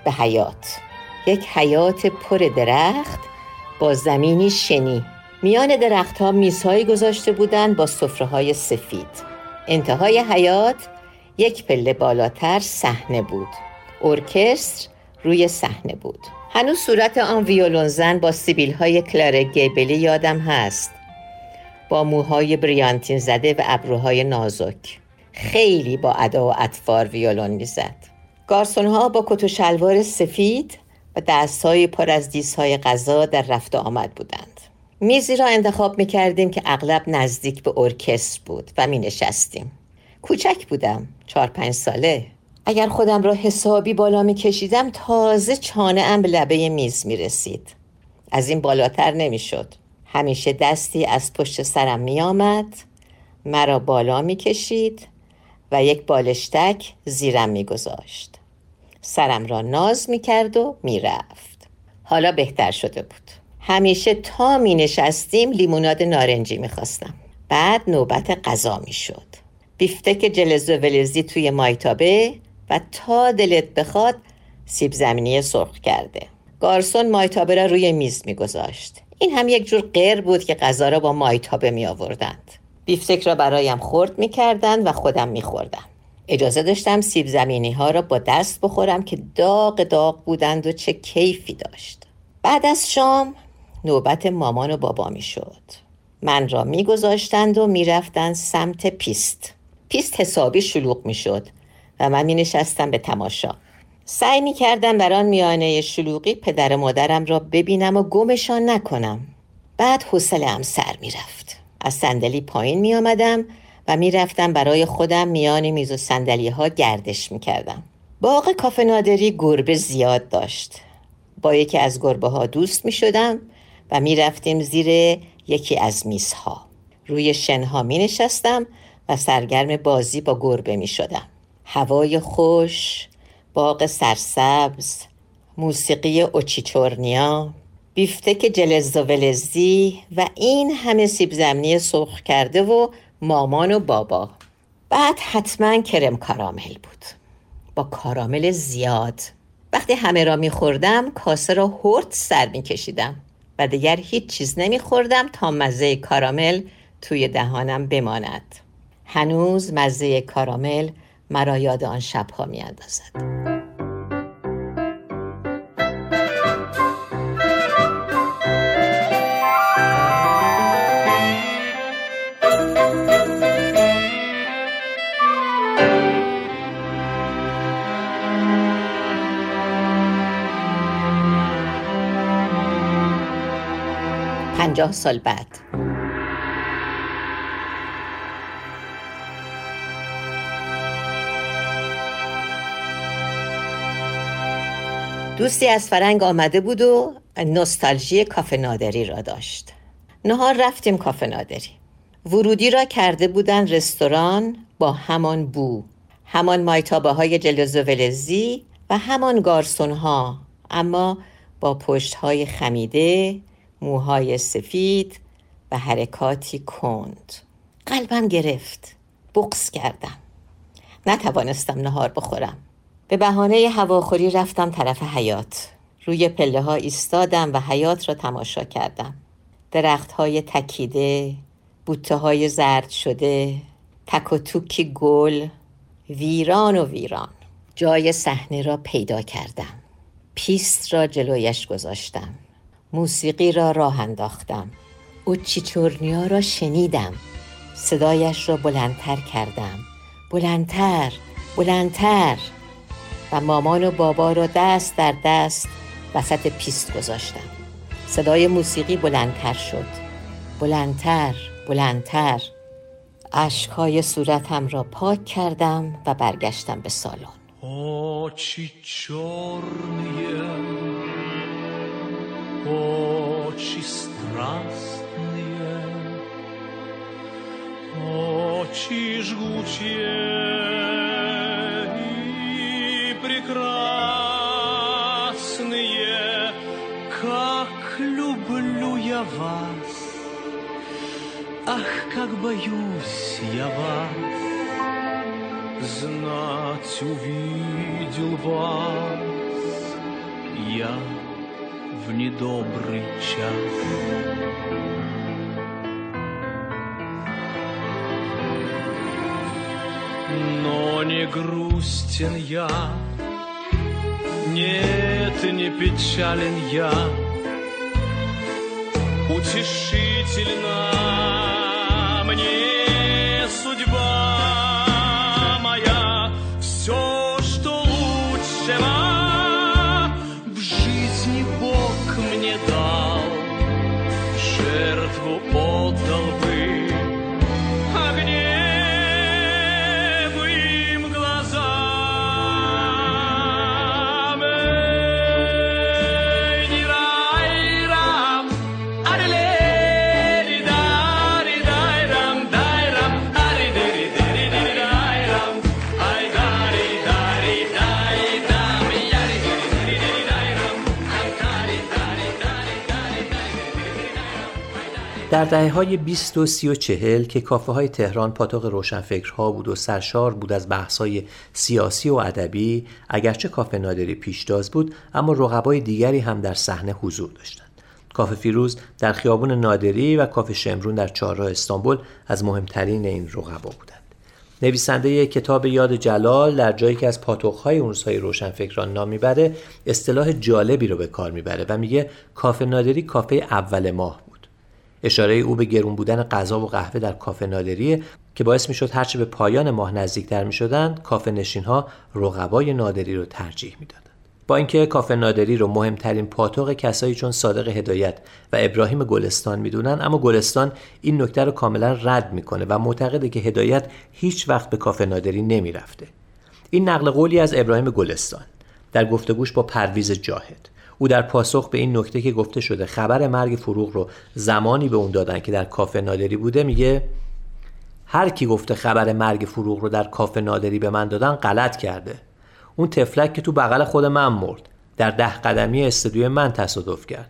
[SPEAKER 7] به حیات. یک حیات پر درخت با زمینی شنی. میان درختها میزهایی گذاشته بودند با سفره های سفید. انتهای حیات یک پله بالاتر صحنه بود. ارکستر روی صحنه بود. هنوز صورت آن ویولون زن با سیبیل های کلار گیبلی یادم هست. با موهای بریانتین زده و ابروهای نازک. خیلی با ادا و اطفار ویولون می‌زد. گارسون ها با کت و شلوار سفید و دستهای پر از دیسهای غذا در رفت آمد بودند. میزی را انتخاب می کردیم که اغلب نزدیک به ارکستر بود و می نشستیم کوچک بودم چهار پنج ساله. اگر خودم را حسابی بالا می کشیدم تازه چانه ام به لبه میز می رسید از این بالاتر نمی شد همیشه دستی از پشت سرم می آمد مرا بالا می کشید و یک بالشتک زیرم می گذاشت سرم را ناز می کرد و می رفت حالا بهتر شده بود. همیشه تا می نشستیم لیموناد نارنجی می خواستم بعد نوبت غذا می شد بیفتک جلز و ولزی توی مایتابه و تا دلت بخواد سیب زمینی سرخ کرده. گارسون مایتابه را روی میز می گذاشت این هم یک جور غیر بود که غذا را با مایتابه می آوردند. بیفتک را برایم خورد می کردند و خودم می خوردم. اجازه داشتم سیب زمینی ها را با دست بخورم که داغ داغ بودند و چه کیفی داشت. بعد از شام نوبت مامان و بابا می شد. من را می گذاشتند و می رفتند سمت پیست. پیست حسابی شلوغ می شد و من می نشستم به تماشا. سعی می کردم در آن میانه شلوغی پدر مادرم را ببینم و گمشان نکنم. بعد حوصله‌ام سر می رفت از صندلی پایین می آمدم و می رفتم برای خودم میان میز و صندلی ها گردش می کردم باغ کافه نادری گربه زیاد داشت. با یکی از گربه ها دوست می شدم و می رفتیم زیر یکی از میزها. روی شنها می نشستم و سرگرم بازی با گربه می شدم هوای خوش باغ سرسبز موسیقی اوچیچورنیا بیفتک جلز و ولزی و این همه سیب زمینی سرخ کرده و مامان و بابا. بعد حتما کرم کارامل بود. با کارامل زیاد. وقتی همه را میخوردم کاسه را هرد سر میکشیدم. و دیگر هیچ چیز نمیخوردم تا مزه کارامل توی دهانم بماند. هنوز مزه کارامل مرا یاد آن شبها میاندازد. پنجاه سال بعد. دوستی از فرنگ آمده بود و نوستالژی کافه نادری را داشت. نهار رفتیم کافه نادری. ورودی را کرده بودن رستوران با همان بو همان مایتابه های جلوز ولزی و همان گارسون ها اما با پشت های خمیده موهای سفید و حرکاتی کند. قلبم گرفت. بقص کردم. نتوانستم نهار بخورم. به بهانه هواخوری رفتم طرف حیات روی پله ها ایستادم و حیات را تماشا کردم. درخت های تکیده بوته های زرد شده تک و توکی گل ویران و ویران. جای صحنه را پیدا کردم. پیست را جلویش گذاشتم. موسیقی را راه انداختم. Очи чёрные را شنیدم. صدایش را بلندتر کردم. بلندتر بلندتر. و مامان و بابا را دست در دست وسط پیست گذاشتم. صدای موسیقی بلندتر شد. بلندتر بلندتر. عشقهای صورتم را پاک کردم و برگشتم به سالن.
[SPEAKER 8] آچی oči strastnije, oči. Как боюсь я вас знать увидел вас я в недобрый час. Но не грустен я, нет, не печален я, утешительно
[SPEAKER 1] در دهه های 20 و 30 و 40 که کافه های تهران پاتوق روشنفکرها بود و سرشار بود از بحث های سیاسی و ادبی اگرچه کافه نادری پیشتاز بود اما رقبای دیگری هم در صحنه حضور داشتند. کافه فیروز در خیابون نادری و کافه شمرون در چهارراه استانبول از مهمترین این رقبا بودند. نویسنده کتاب یاد جلال در جایی که از پاتوقهای اون روزهای روشنفکران نام می‌بره اصطلاح جالبی رو به کار می‌بره و میگه کافه نادری کافه اول ماه اشاره او به گرون بودن غذا و قهوه در کافه نادریه که باعث می‌شد هرچه به پایان ماه نزدیکتر می‌شدند کافه نشین ها رقبای نادری رو ترجیح می‌دادند. با اینکه کافه نادری رو مهمترین پاتوق کسایی چون صادق هدایت و ابراهیم گلستان می‌دونن اما گلستان این نکته رو کاملا رد می‌کنه و معتقده که هدایت هیچ وقت به کافه نادری نمی‌رفته. این نقل قولی از ابراهیم گلستان. در گفتگوش با پرویز جاهد. او در پاسخ به این نکته که گفته شده خبر مرگ فروغ رو زمانی به اون دادن که در کافه نادری بوده میگه هر کی گفته خبر مرگ فروغ رو در کافه نادری به من دادن غلط کرده. اون تفلک که تو بغل خود من مرد. در ده قدمی استودیو من تصادف کرد.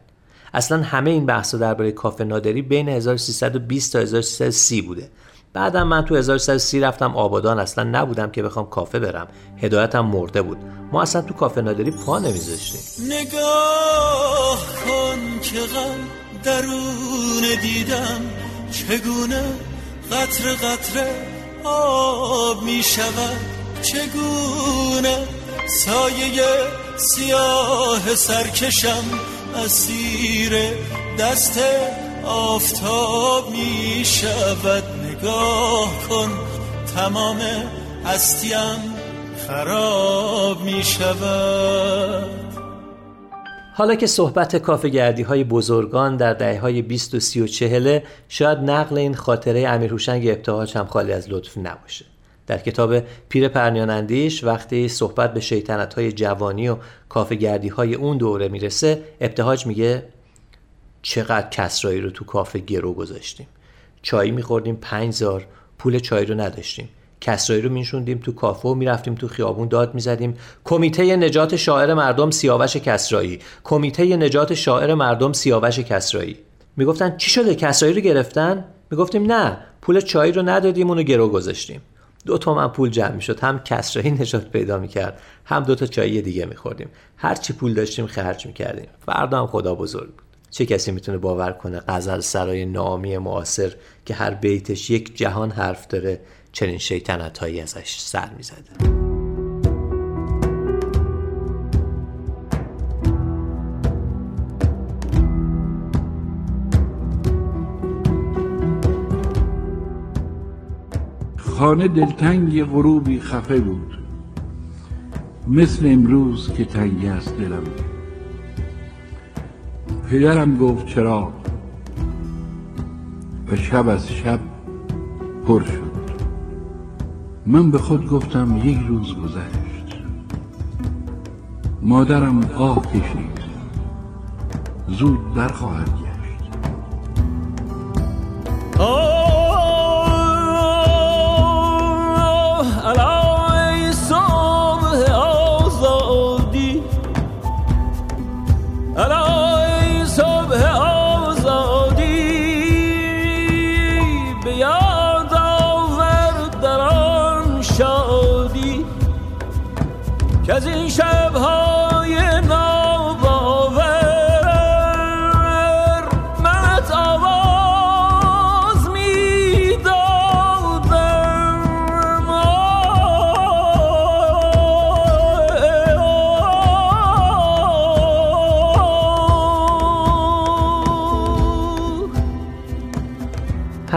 [SPEAKER 1] اصلا همه این بحثا درباره کافه نادری بین 1320 تا 1330 بوده. بعدم من تو 1330 رفتم آبادان. اصلا نبودم که بخوام کافه برم. هدایتم مرده بود. ما اصلا تو کافه نادری پا نمیذاشتیم.
[SPEAKER 8] نگاه کن که غم درون دیدم. چگونه قطر قطر آب می شود چگونه سایه سیاه سرکشم اسیر دست آفتاب می شود نگاه کن تمام هستیم خراب می شود.
[SPEAKER 1] حالا که صحبت کافه های بزرگان در دهه های 20 و 30 و 40 شاید نقل این خاطره امیر هوشنگ ابتهاج هم خالی از لطف نباشه. در کتاب پیر پرنیانندیش وقتی صحبت به شیطنت های جوانی و کافه های اون دوره می‌رسه ابتهاج میگه چقدر کسرایی رو تو کافه گرو گذاشتیم. چایی میخوردیم پنج زار پول چای رو نداشتیم. کسرایی رو میشوندیم تو کافه و می‌رفتیم تو خیابون داد می‌زدیم. کمیته نجات شاعر مردم سیاوش کسرایی. کمیته نجات شاعر مردم سیاوش کسرایی. می‌گفتن چی شده؟ کسرایی رو گرفتن؟ می‌گفتیم نه پول چای رو ندادیم اونو گرو گذاشتیم. دو تومن پول جمع می‌شد. هم کسرایی (laughs) نجات پیدا می‌کرد هم دو تا چایی دیگه میخوردیم. هر چی پول داشتیم خرج می‌کردیم. فردا هم خدا بزرگ چه کسی می‌تونه باور کنه غزل سرای نامی معاصر که هر بیتش یک جهان حرف داره چنین شیطنت هایی ازش سر می‌زده؟
[SPEAKER 8] خانه دلتنگ غروبی خفه بود مثل امروز که تنگی است دلم. پدرم گفت چرا؟ و شب از شب پر شد. من به خود گفتم یک روز گذشت. مادرم آه کشید. زود برخواهد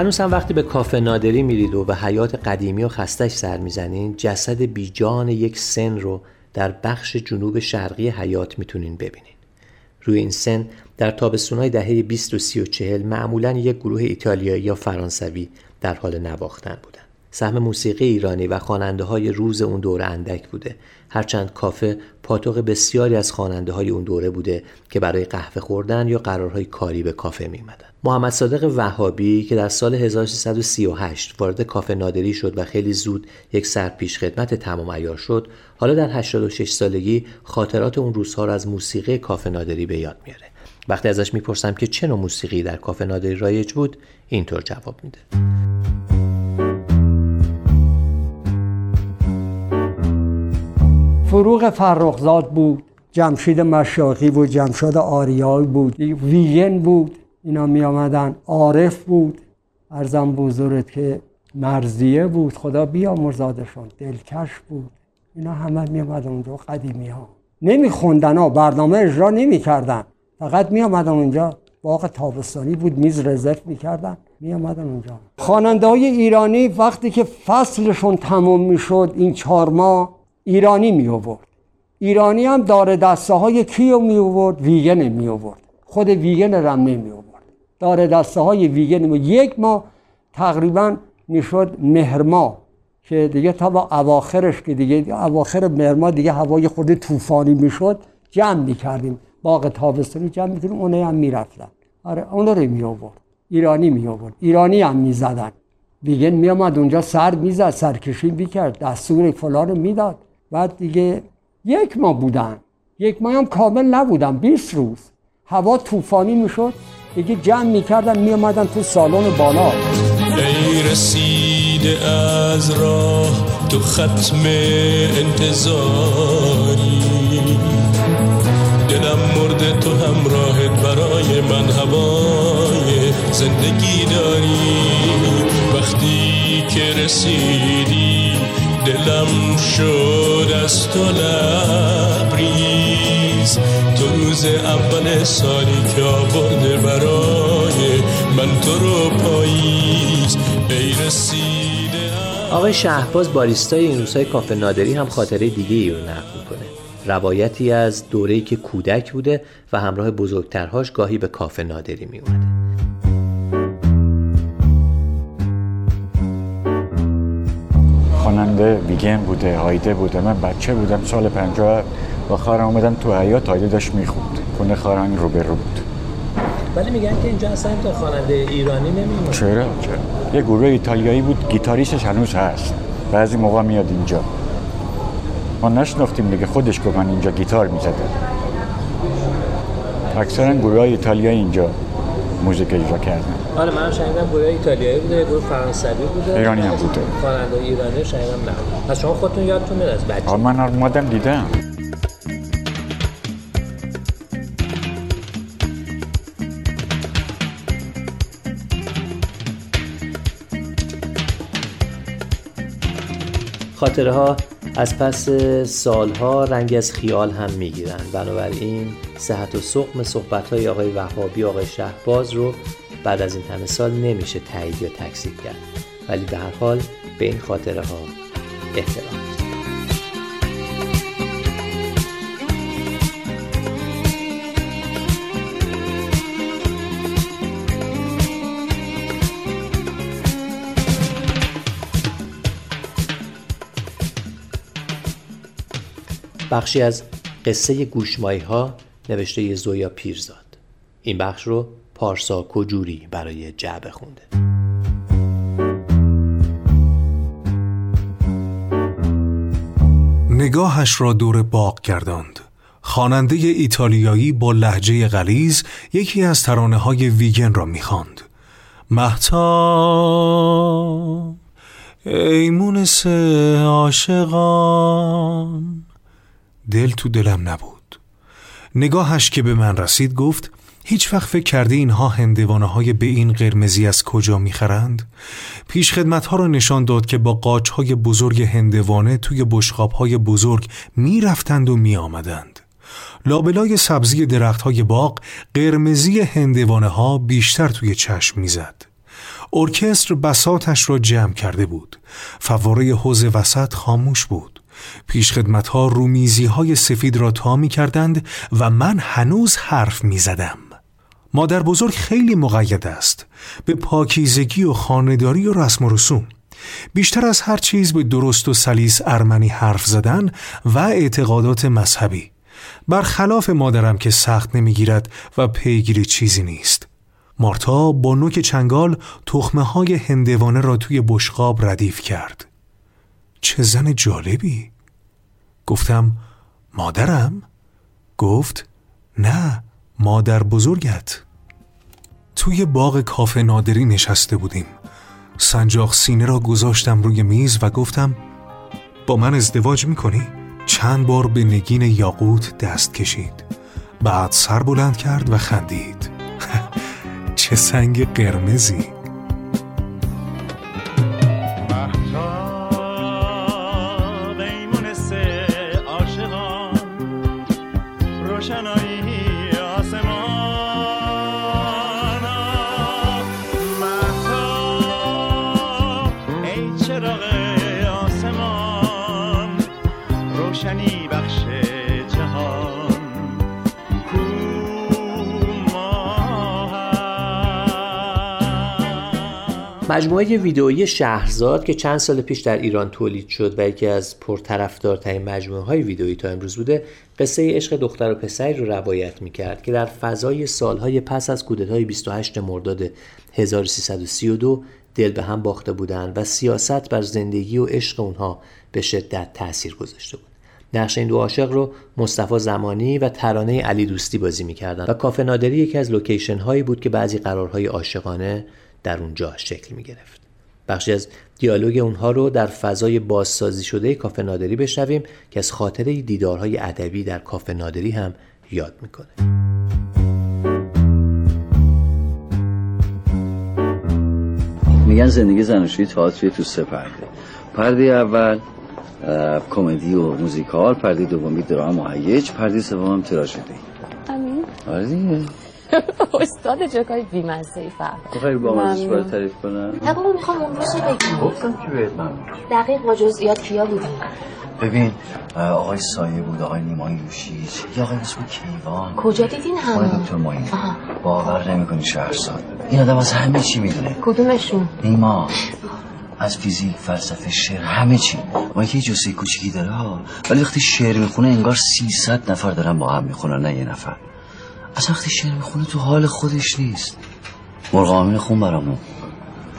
[SPEAKER 1] هنوز هم وقتی به کافه نادری میرید و به حیات قدیمی و خستش سر می‌زنین جسد بیجان یک سن رو در بخش جنوب شرقی حیات می‌تونین ببینین. روی این سن در تابستونهای دهه 20 و 30 و 40 معمولا یک گروه ایتالیایی یا فرانسوی در حال نواختن بودن. سهم موسیقی ایرانی و خواننده های روز اون دوره اندک بوده هرچند کافه پاتوق بسیاری از خواننده های اون دوره بوده که برای قهوه خوردن یا قرارهای کاری به کافه می محمد صادق وهابی که در سال 1338 وارد کافه نادری شد و خیلی زود یک سرپیش خدمت تمام ایار شد حالا در 86 سالگی خاطرات اون روزها را از موسیقی کافه نادری به یاد میاره. وقتی ازش می‌پرسم که چه نوع موسیقی در کافه نادری رایج بود اینطور جواب میده.
[SPEAKER 9] فروغ فرخزاد بود جمشید مشاقی بود جمشاد آریایی بود ویگن بود. اینا می آمدن. عارف بود. ارزم بزرگت که مرزیه بود. خدا بیا مرزادشون دلکش بود. اینا همه می آمدن اونجا. قدیمی ها. نمی خوندن. ها برنامه اجرا نمی کردن. فقط می آمدن اونجا. باغ تابستانی بود. میز رزرو می‌کردن می آمدن اونجا. خواننده های ایرانی وقتی که فصلشون تموم می‌شد این چهار ماه ایرانی می آورد. ایرانی هم دار دسته های کیو می آورد؟ ویگن می آورد. خود ویگن رم نمی آورد. داره دسته های ویگن و یک ماه تقریبا می‌شد مهرما که دیگه تا با اواخرش که دیگه اواخر مهرما دیگه هوای خود طوفانی می‌شد جمع می‌کردیم. باغ تابستانی جمع می‌کردیم اونه هم می‌رفتن. آره اون رو می آورد ایرانی می آورد ایرانی هم می‌زدن. ویگن می آمد اونجا سر می‌زد سرکشی می‌کرد دستور فلان رو می‌داد. بعد دیگه یک ماه بودن. یک ماه هم کامل نبودن. 20 روز. هوا طوفانی می‌شد. دیگه جمع می‌کردن میامدن تو سالن بالا.
[SPEAKER 10] ای رسیده از راه تو ختم انتظاری. دلم مرده تو همراهت برای من هوای زندگی داری. وقتی که رسیدی دلم شد از تو لبریز. روز اول سالی که آورده برای من تو رو پاییز
[SPEAKER 1] آقای شهباز باریستای این روزهای کافه نادری هم خاطره دیگه ای رو نقل می‌کنه. روایتی از دوره‌ای که کودک بوده و همراه بزرگترهاش گاهی به کافه نادری می
[SPEAKER 11] خواننده ویگن بوده هایده بوده. من بچه بودم سال پنجاه با خواهرم اومدم تو حیات هایده داشت می‌خوند. کنه خواهرم رو به رو بود.
[SPEAKER 1] ولی میگن که اینجا اصلا تا خواننده ایرانی نمیمونه.
[SPEAKER 11] چرا؟ چرا؟ یه گروه ایتالیایی بود گیتاریستش هنوز هست. بعضی موقع میاد اینجا. ما نشناختیم دیگه خودش گفت من اینجا گیتار می‌زدم. اکثرا گروه های ایتالیایی اینجا موزیک اجرا کردن.
[SPEAKER 1] آره من شنیدم گروه ایتالیایی بوده یه گروه فرانسوی بوده.
[SPEAKER 11] ایرانی هم بوده.
[SPEAKER 1] خواننده ایرانی شنیدم نه. پس شما خودتون یادتون میاد از بچه؟
[SPEAKER 11] من اومدم دیدم.
[SPEAKER 1] خاطره ها از پس سالها رنگ از خیال هم می‌گیرن بنابراین صحت و سقم صحبت های آقای وهابی آقای شهباز رو بعد از این همه سال نمیشه تایید یا تکذیب کرد. ولی به هر حال به این خاطره ها احترام. بخشی از قصه گوشمایی ها نوشته زویا پیرزاد. این بخش رو پارسا کجوری برای جعبه خونده؟
[SPEAKER 12] نگاهش را دور باغ گرداند. خواننده ایتالیایی با لحجه غلیز یکی از ترانه های ویگن را می‌خواند. محتا ای مونس عاشقان. دل تو دلم نبود نگاهش که به من رسید گفت هیچ وقت فکر کرده اینها هندوانه های به این قرمزی از کجا می‌خرند؟ پیش خدمت ها را نشان داد که با قاچ های بزرگ هندوانه توی بشقاب های بزرگ می‌رفتند و میآمدند. لابلای سبزی درخت های باغ قرمزی هندوانه ها بیشتر توی چشم می‌زد. ارکستر بساتش را جمع کرده بود. فواره حوز وسط خاموش بود. پیشخدمت ها رومیزی های سفید را تا می کردند و من هنوز حرف می زدم. مادر بزرگ خیلی مقید است. به پاکیزگی و خانداری و رسم و رسوم. بیشتر از هر چیز به درست و سلیس ارمنی حرف زدن و اعتقادات مذهبی. برخلاف مادرم که سخت نمی‌گیرد و پیگیری چیزی نیست. مارتا با نوک چنگال تخمه های هندوانه را توی بشقاب ردیف کرد. چه زن جالبی! گفتم مادرم؟ گفت نه مادر بزرگت. توی باغ کافه نادری نشسته بودیم. سنجاق سینه را گذاشتم روی میز و گفتم با من ازدواج می‌کنی؟ چند بار به نگین یاقوت دست کشید. بعد سر بلند کرد و خندید. (laughs) چه سنگ قرمزی!
[SPEAKER 1] مجموعه ویدئویی شهرزاد که چند سال پیش در ایران تولید شد و یکی از پرطرفدارترین مجموعه های ویدئویی تا امروز بوده قصه عشق دختر و پسری رو روایت می‌کرد که در فضای سالهای پس از کودتای 28 مرداد 1332 دل به هم باخته بودند و سیاست بر زندگی و عشق اونها به شدت تاثیر گذاشته بود. نقش این دو عاشق رو مصطفی زمانی و ترانه علی دوستی بازی می‌کردن و کافه نادری یکی از لوکیشن هایی بود که بعضی قرارهای عاشقانه در اونجا شکل می گرفت. بخشی از دیالوگ اونها رو در فضای بازسازی شده کافه نادری بشنویم که از خاطره دیدارهای ادبی در کافه نادری هم یاد می‌کنه.
[SPEAKER 13] میگن زندگی زناشویی تئاتر تو سه پرده پرده اول کمدی و موزیکال پرده دومی درام و هیج پرده سوم تراژدی
[SPEAKER 14] امین
[SPEAKER 13] آره دیگه (laughs)
[SPEAKER 14] استاد جوکای بیمزه ای فهم.
[SPEAKER 13] بخیر با من
[SPEAKER 14] ممنون.
[SPEAKER 13] برای تعریف کنم؟
[SPEAKER 14] نه بابا می‌خوام اون روز رو بگیم
[SPEAKER 13] گفتم که بهت من.
[SPEAKER 14] دقیق با جزئیات کیا بودی
[SPEAKER 13] ببین آقای سایه بود آقای نیمای یوشیج یه آقای اسم کیوان.
[SPEAKER 14] کجا دیدین
[SPEAKER 13] آقای
[SPEAKER 14] همه
[SPEAKER 13] دکتر ماهی.
[SPEAKER 14] آها.
[SPEAKER 13] باور نمی‌کنی شهرزاد این آدم از همه چی می‌دونه.
[SPEAKER 14] کدومشون؟
[SPEAKER 13] نیما. از فیزیک فلسفه شعر همه چی. ما که جسه کوچیکی داره ولی وقتی شعر می‌خونه انگار 300 نفر دارن با هم می‌خونن نه یه نفر. از وقتی شعر می‌خونه تو حال خودش نیست. مرغ آمین خون برامون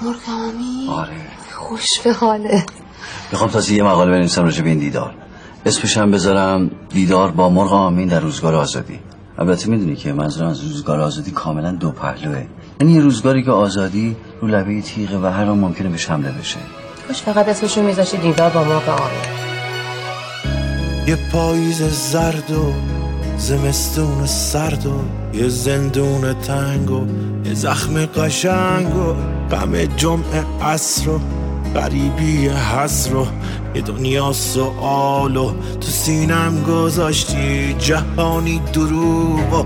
[SPEAKER 15] مرغامی
[SPEAKER 13] آره.
[SPEAKER 15] خوش به حاله.
[SPEAKER 13] می‌خوام تازه یه مقاله بنویسم راجع به این دیدار. اسمش هم بذارم دیدار با مرغ آمین در روزگار آزادی. البته می‌دونی که منظورم از روزگار آزادی کاملا دو پهلوه. یعنی یه روزگاری که آزادی رو لبه تیغه و هر آن ممکنه بهش حمله بشه.
[SPEAKER 15] کاش فقط اسمشو میذاشی دیدار با مرغ آمین.
[SPEAKER 16] یه پاییز زرد و زمستون سرد و یه زندون تنگ و یه زخم قشنگ و غم جمعه عصر و غریبی حسر و یه دنیا سوال و تو سینم گذاشتی جهانی دروغ و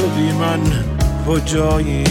[SPEAKER 16] تو بی من کجایی؟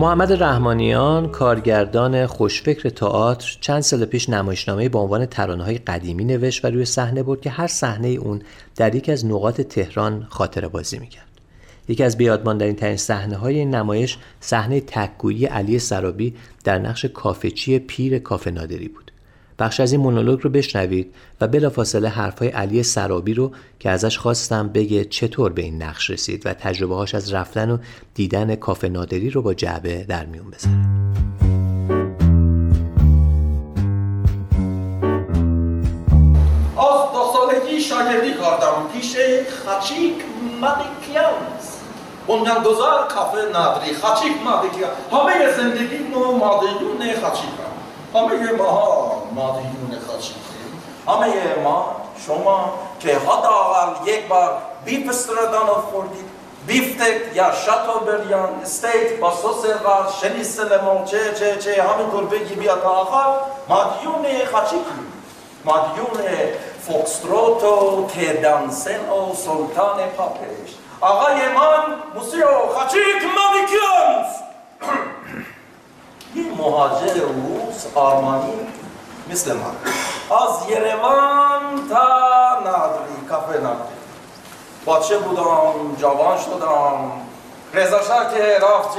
[SPEAKER 1] محمد رحمانیان کارگردان خوشفکر تئاتر چند سال پیش نمایشنامه با عنوان ترانه های قدیمی نوشت و روی صحنه برد که هر صحنه اون در یکی از نقاط تهران خاطره بازی می‌کرد. یکی از بیادماندرین ترین صحنه های این نمایش صحنه تکگویی علی سرابی در نقش کافچی پیر کافه نادری بود. بخش از این مونولوگ رو بشنوید و بلافاصله حرفهای علی سرابی رو که ازش خواستم بگه چطور به این نقش رسید و تجربه هاش از رفتن و دیدن کافه نادری رو با جعبه در میون بذاره.
[SPEAKER 17] شاگردی کردم پیش خچیک مدیکیانز بنیانگذار کافه نادری. خچیک مدیکیان همه زندگی نو مادیون خچیکم همه ما مادیون خچیکیم همه ما شما که حداقل یک بار بیف استرادانو خوردید بیفتک یا شاتو بریان استیک با سس قرد شنیسل چه چه چه همینطور بگی بیا تا آخر مادیون خچیکیم مادیون فوکستروتو تدانسن و سلطان پاپش آقای من موسیو خچیک مادیکیانز یه مهاجر روس آلمانی مثل من از یروان تا نادری کافه نادری بچه بودم جوان شدم رضا شاه که رفت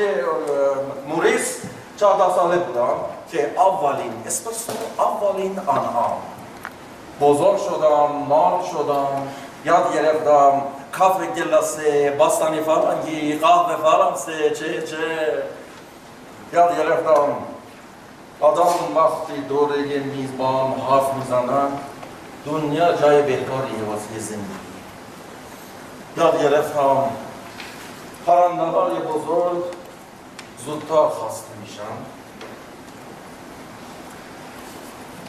[SPEAKER 17] موریس چهارده ساله بودم که اولین اسپرسو اولین آنها بزرگ شدم مال شدم یاد گرفتم کافه گلاسه باستانی فرنگی قهوه فرانسه چه چه یاد گرفتم آدم وقتی دوره یه میزبان حرف می‌زنن دنیا جای بهتری واسه زندگی یاد گرفتم پرنده های بزرگ زودتر خواسته میشن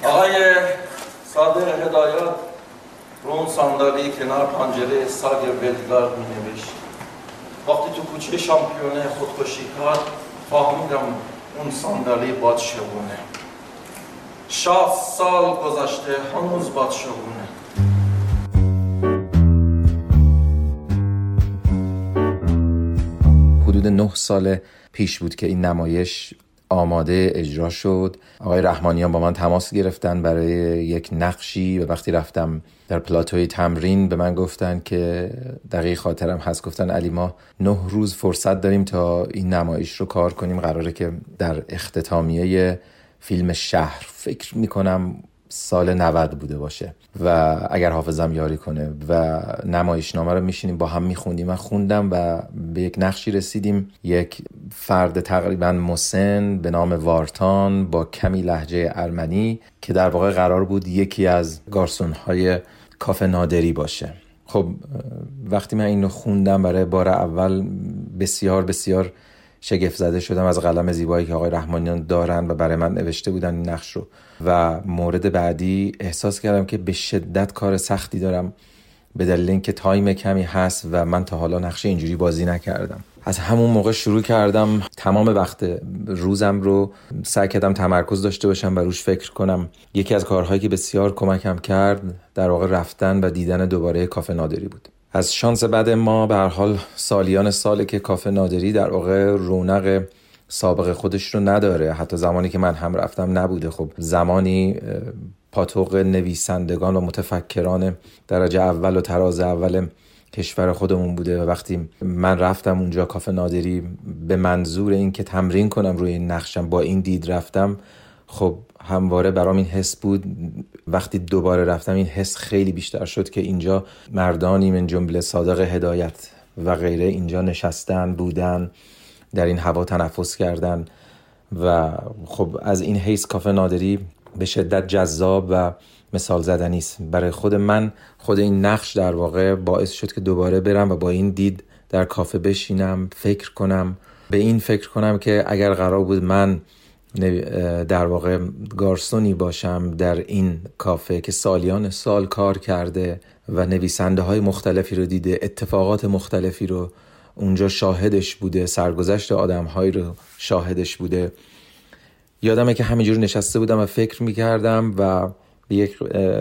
[SPEAKER 17] آقای صادق هدایت رو اون صندلی کنار پنجره ساگر ولگارد می نوشت وقتی تو کوچه شامپیونه خودکشی کرد فهمیدم اون صندلی باد شبونه شاست سال گذشته هنوز باد شبونه
[SPEAKER 18] حدود نه سال پیش بود که این نمایش آماده اجرا شد. آقای رحمانیان با من تماس گرفتن برای یک نقشی و وقتی رفتم در پلاتوی تمرین به من گفتن که دقیق خاطرم هست. گفتن علی ما نه روز فرصت داریم تا این نمایش رو کار کنیم. قراره که در اختتامیه فیلم شهر فکر می‌کنم سال 90 بوده باشه و اگر حافظم یاری کنه و نمایشنامه رو میشینیم با هم میخوندیم. من خوندم و به یک نقشی رسیدیم. یک فرد تقریبا مسن به نام وارتان با کمی لحجه ارمنی که در واقع قرار بود یکی از گارسون های کافه نادری باشه. خب وقتی من اینو خوندم برای بار اول بسیار بسیار شگفت زده شدم از قلم زیبایی که آقای رحمانیان دارن و برای من نوشته بودن این نقش رو. و مورد بعدی احساس کردم که به شدت کار سختی دارم به دلیل اینکه تایم کمی هست و من تا حالا نقشه اینجوری بازی نکردم. از همون موقع شروع کردم تمام وقت روزم رو سعی کردم تمرکز داشته باشم و روش فکر کنم. یکی از کارهایی که بسیار کمکم کرد در واقع رفتن و دیدن دوباره کافه نادری بود. از شانس بعد ما به هر حال سالیان ساله که کافه نادری در واقع رونق سابق خودش رو نداره. حتی زمانی که من هم رفتم نبوده. خب زمانی پاتوق نویسندگان و متفکران درجه اول و تراز اول کشور خودمون بوده و وقتی من رفتم اونجا کافه نادری به منظور اینکه تمرین کنم روی این نقشم با این دید رفتم خب همواره برام این حس بود. وقتی دوباره رفتم این حس خیلی بیشتر شد که اینجا مردانی من جمله صادق هدایت و غیره اینجا نشستن بودن. در این هوا تنفس کردن و خب از این حیث کافه نادری به شدت جذاب و مثال زدنی است. برای خود من خود این نقش در واقع باعث شد که دوباره برم و با این دید در کافه بشینم فکر کنم. به این فکر کنم که اگر قرار بود من در واقع گارسونی باشم در این کافه که سالیان سال کار کرده و نویسنده های مختلفی رو دیده اتفاقات مختلفی رو اونجا شاهدش بوده سرگذشت آدم رو شاهدش بوده. یادمه که همینجور نشسته بودم و فکر می‌کردم و یک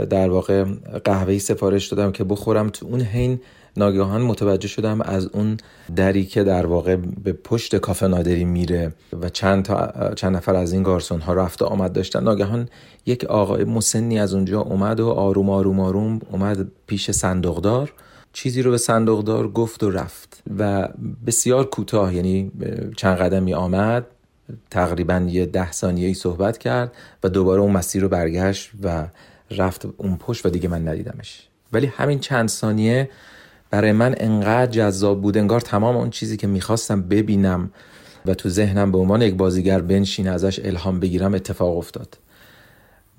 [SPEAKER 18] در واقع قهوهی سفارش دادم که بخورم. تو اون حین ناگهان متوجه شدم از اون دری که در واقع به پشت کافه نادری میره و چند, تا، چند نفر از این گارسون ها رفت و آمد داشتن. ناگهان یک آقای مسنی از اونجا اومد و آروم آروم آروم اومد پیش صندوقدار. چیزی رو به صندوقدار گفت و رفت و بسیار کوتاه یعنی چند قدمی آمد تقریبا یه ده ثانیه ای صحبت کرد و دوباره اون مسیر رو برگشت و رفت اون پشت و دیگه من ندیدمش. ولی همین چند ثانیه برای من انقدر جذاب بود انگار تمام اون چیزی که می‌خواستم ببینم و تو ذهنم به عنوان یک بازیگر بنشین ازش الهام بگیرم اتفاق افتاد.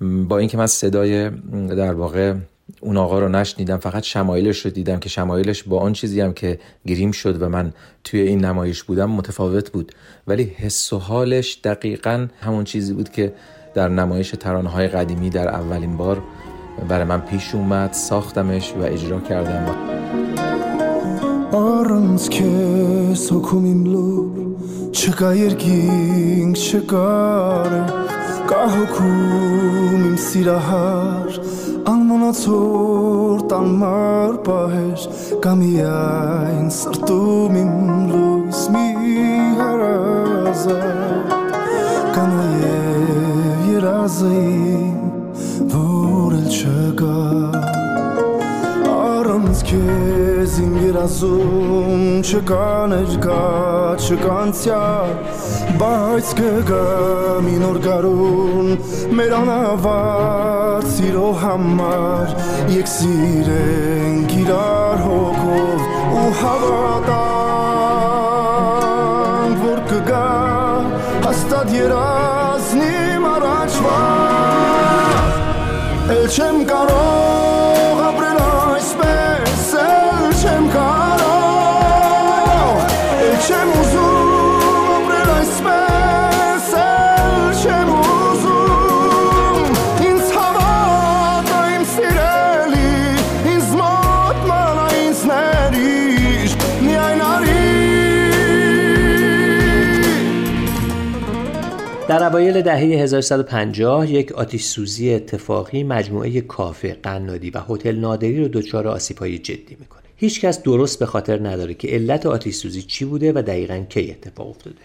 [SPEAKER 18] با اینکه من صدای در واقع اون آقا رو نشنیدم فقط شمایلش رو دیدم که شمایلش با آن چیزی هم که گریم شد و من توی این نمایش بودم متفاوت بود. ولی حس و حالش دقیقا همون چیزی بود که در نمایش ترانه های قدیمی در اولین بار برای من پیش اومد ساختمش و اجرا کردم.
[SPEAKER 2] Arans kes okumimlu Çıkayırgin çıkar سیره هر անմոնացոր տանմար պահեր կա միայն սրտում իմ լույս մի հարազատ կա նաև երազը իմ որ էլ չկա առանց քեզ իմ երազում չկա ներկա չկանցյալ բայց կգա մի նոր գարուն մեր անավարտ սիրո համար եկ սիրենք իրար հոգով ու հավատանք որ կգա հաստատ երազնիմ առաջվա էլ չեմ կարող
[SPEAKER 1] در اوایل دهه 1150 یک آتیش سوزی اتفاقی مجموعه کافه، قنادی و هتل نادری رو دچار آسیب‌های جدی می‌کنه. هیچکس درست به خاطر نداره که علت آتیش سوزی چی بوده و دقیقا کی اتفاق افتاده.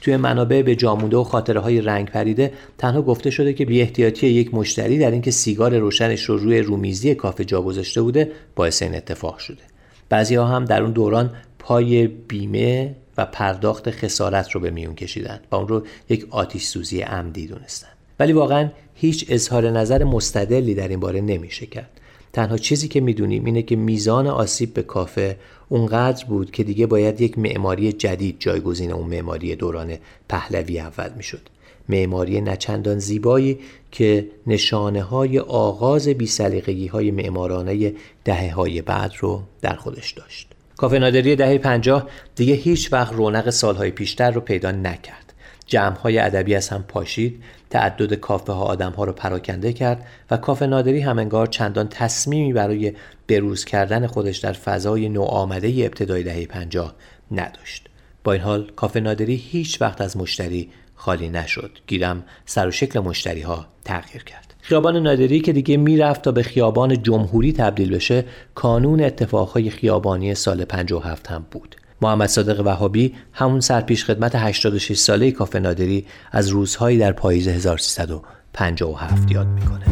[SPEAKER 1] توی منابع به جامونده و خاطره های رنگ پریده تنها گفته شده که بی احتیاطی یک مشتری در اینکه سیگار روشنش رو روی رومیزی کافه جا گذاشته بوده باعث این اتفاق شده. بعضی ها هم در اون دوران پای بیمه و پرداخت خسارت رو به میون کشیدن و اون رو یک آتیش سوزی عمدی دونستن. ولی واقعا هیچ اظهار نظر مستدلی در این باره نمیشه کرد. تنها چیزی که می‌دونیم اینه که میزان آسیب به کافه اونقدر بود که دیگه باید یک معماری جدید جایگزین اون معماری دوران پهلوی اول می‌شد. معماری نچندان زیبایی که نشانه های آغاز بیسلیقگی های معمارانه دهه های بعد رو در خودش داشت. کافه نادری دهه پنجاه دیگه هیچ وقت رونق سالهای پیشتر رو پیدا نکرد. جمعهای ادبی از هم پاشید تعدد کافه ها آدم ها رو پراکنده کرد و کافه نادری هم انگار چندان تصمیمی برای بروز کردن خودش در فضای نوآمده ابتدای دهه پنجاه نداشت. با این حال کافه نادری هیچ وقت از مشتری خالی نشد. گیرم سر و شکل مشتری ها تغییر کرد. خیابان نادری که دیگه می‌رفت تا به خیابان جمهوری تبدیل بشه کانون اتفاقهای خیابانی سال 57 هم بود. محمد صادق وهابی همون سرپیش خدمت 86 ساله کافه نادری از روزهایی در پاییز 1357 یاد می‌کنه.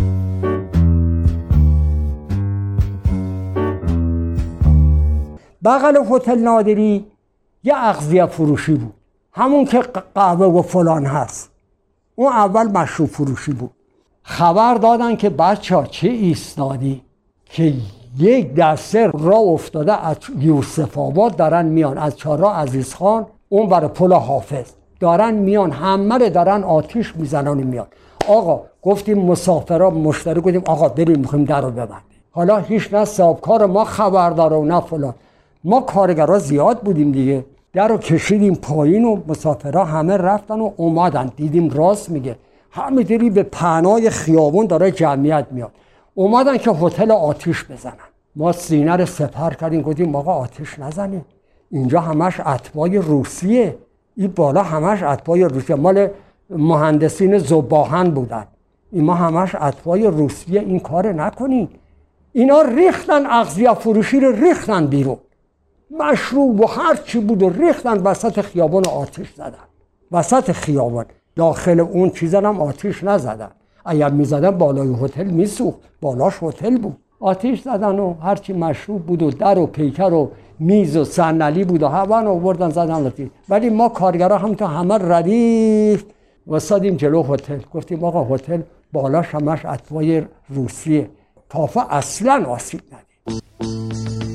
[SPEAKER 9] بغل هتل نادری یه اغذیه فروشی بود. همون که قهوه و فلان هست. اون اول مشروب فروشی بود. خبر دادن که بچه ها چه ایستادی که یک دسته را افتاده از یوسف آباد دارن میان از چهارراه عزیز خان اون برای پل حافظ. دارن میان همه دارن آتیش می‌زنن میان. آقا گفتیم مسافرا مشتری گفتیم آقا بریم می‌خوایم در رو ببندیم. حالا هیچ نه کار ما خبر داره و نه فلان. ما کارگرها زیاد بودیم دیگه. در رو کشیدیم پایین و مسافرها همه رفتن و اومدن. دیدیم راست میگه. همینطوری به پنای خیابون داره جمعیت میاد. اومدن که هتل آتیش بزنن. ما سینه رو سپر کردیم گفتیم آقا آتیش نزنیم اینجا همش اتباع روسیه. این بالا همش اتباع روسیه. مال مهندسین زباهن بودن. این ما همش اتباع روسیه. این کار نکنیم اینا ریختن اغذیه فروشی رو ریختن بیرون. مشروب و هر چی بود و ریختن وسط خیابان آتیش زدن. وسط خیابان داخل اون چیزا هم آتیش نزدن. اگر می‌زدن بالای هتل میسوخت. بالاش هتل بود. آتیش زدن و هرچی مشروب بود و در و پیکر و میز و صندلی بود و هوا آوردن زدن لطی ولی ما کارگرا هم تو همه ردیف وسادیم جلو هتل. گفتیم آقا هتل بالاش همش اطوای روسیه. کافه اصلا آسیب ندید.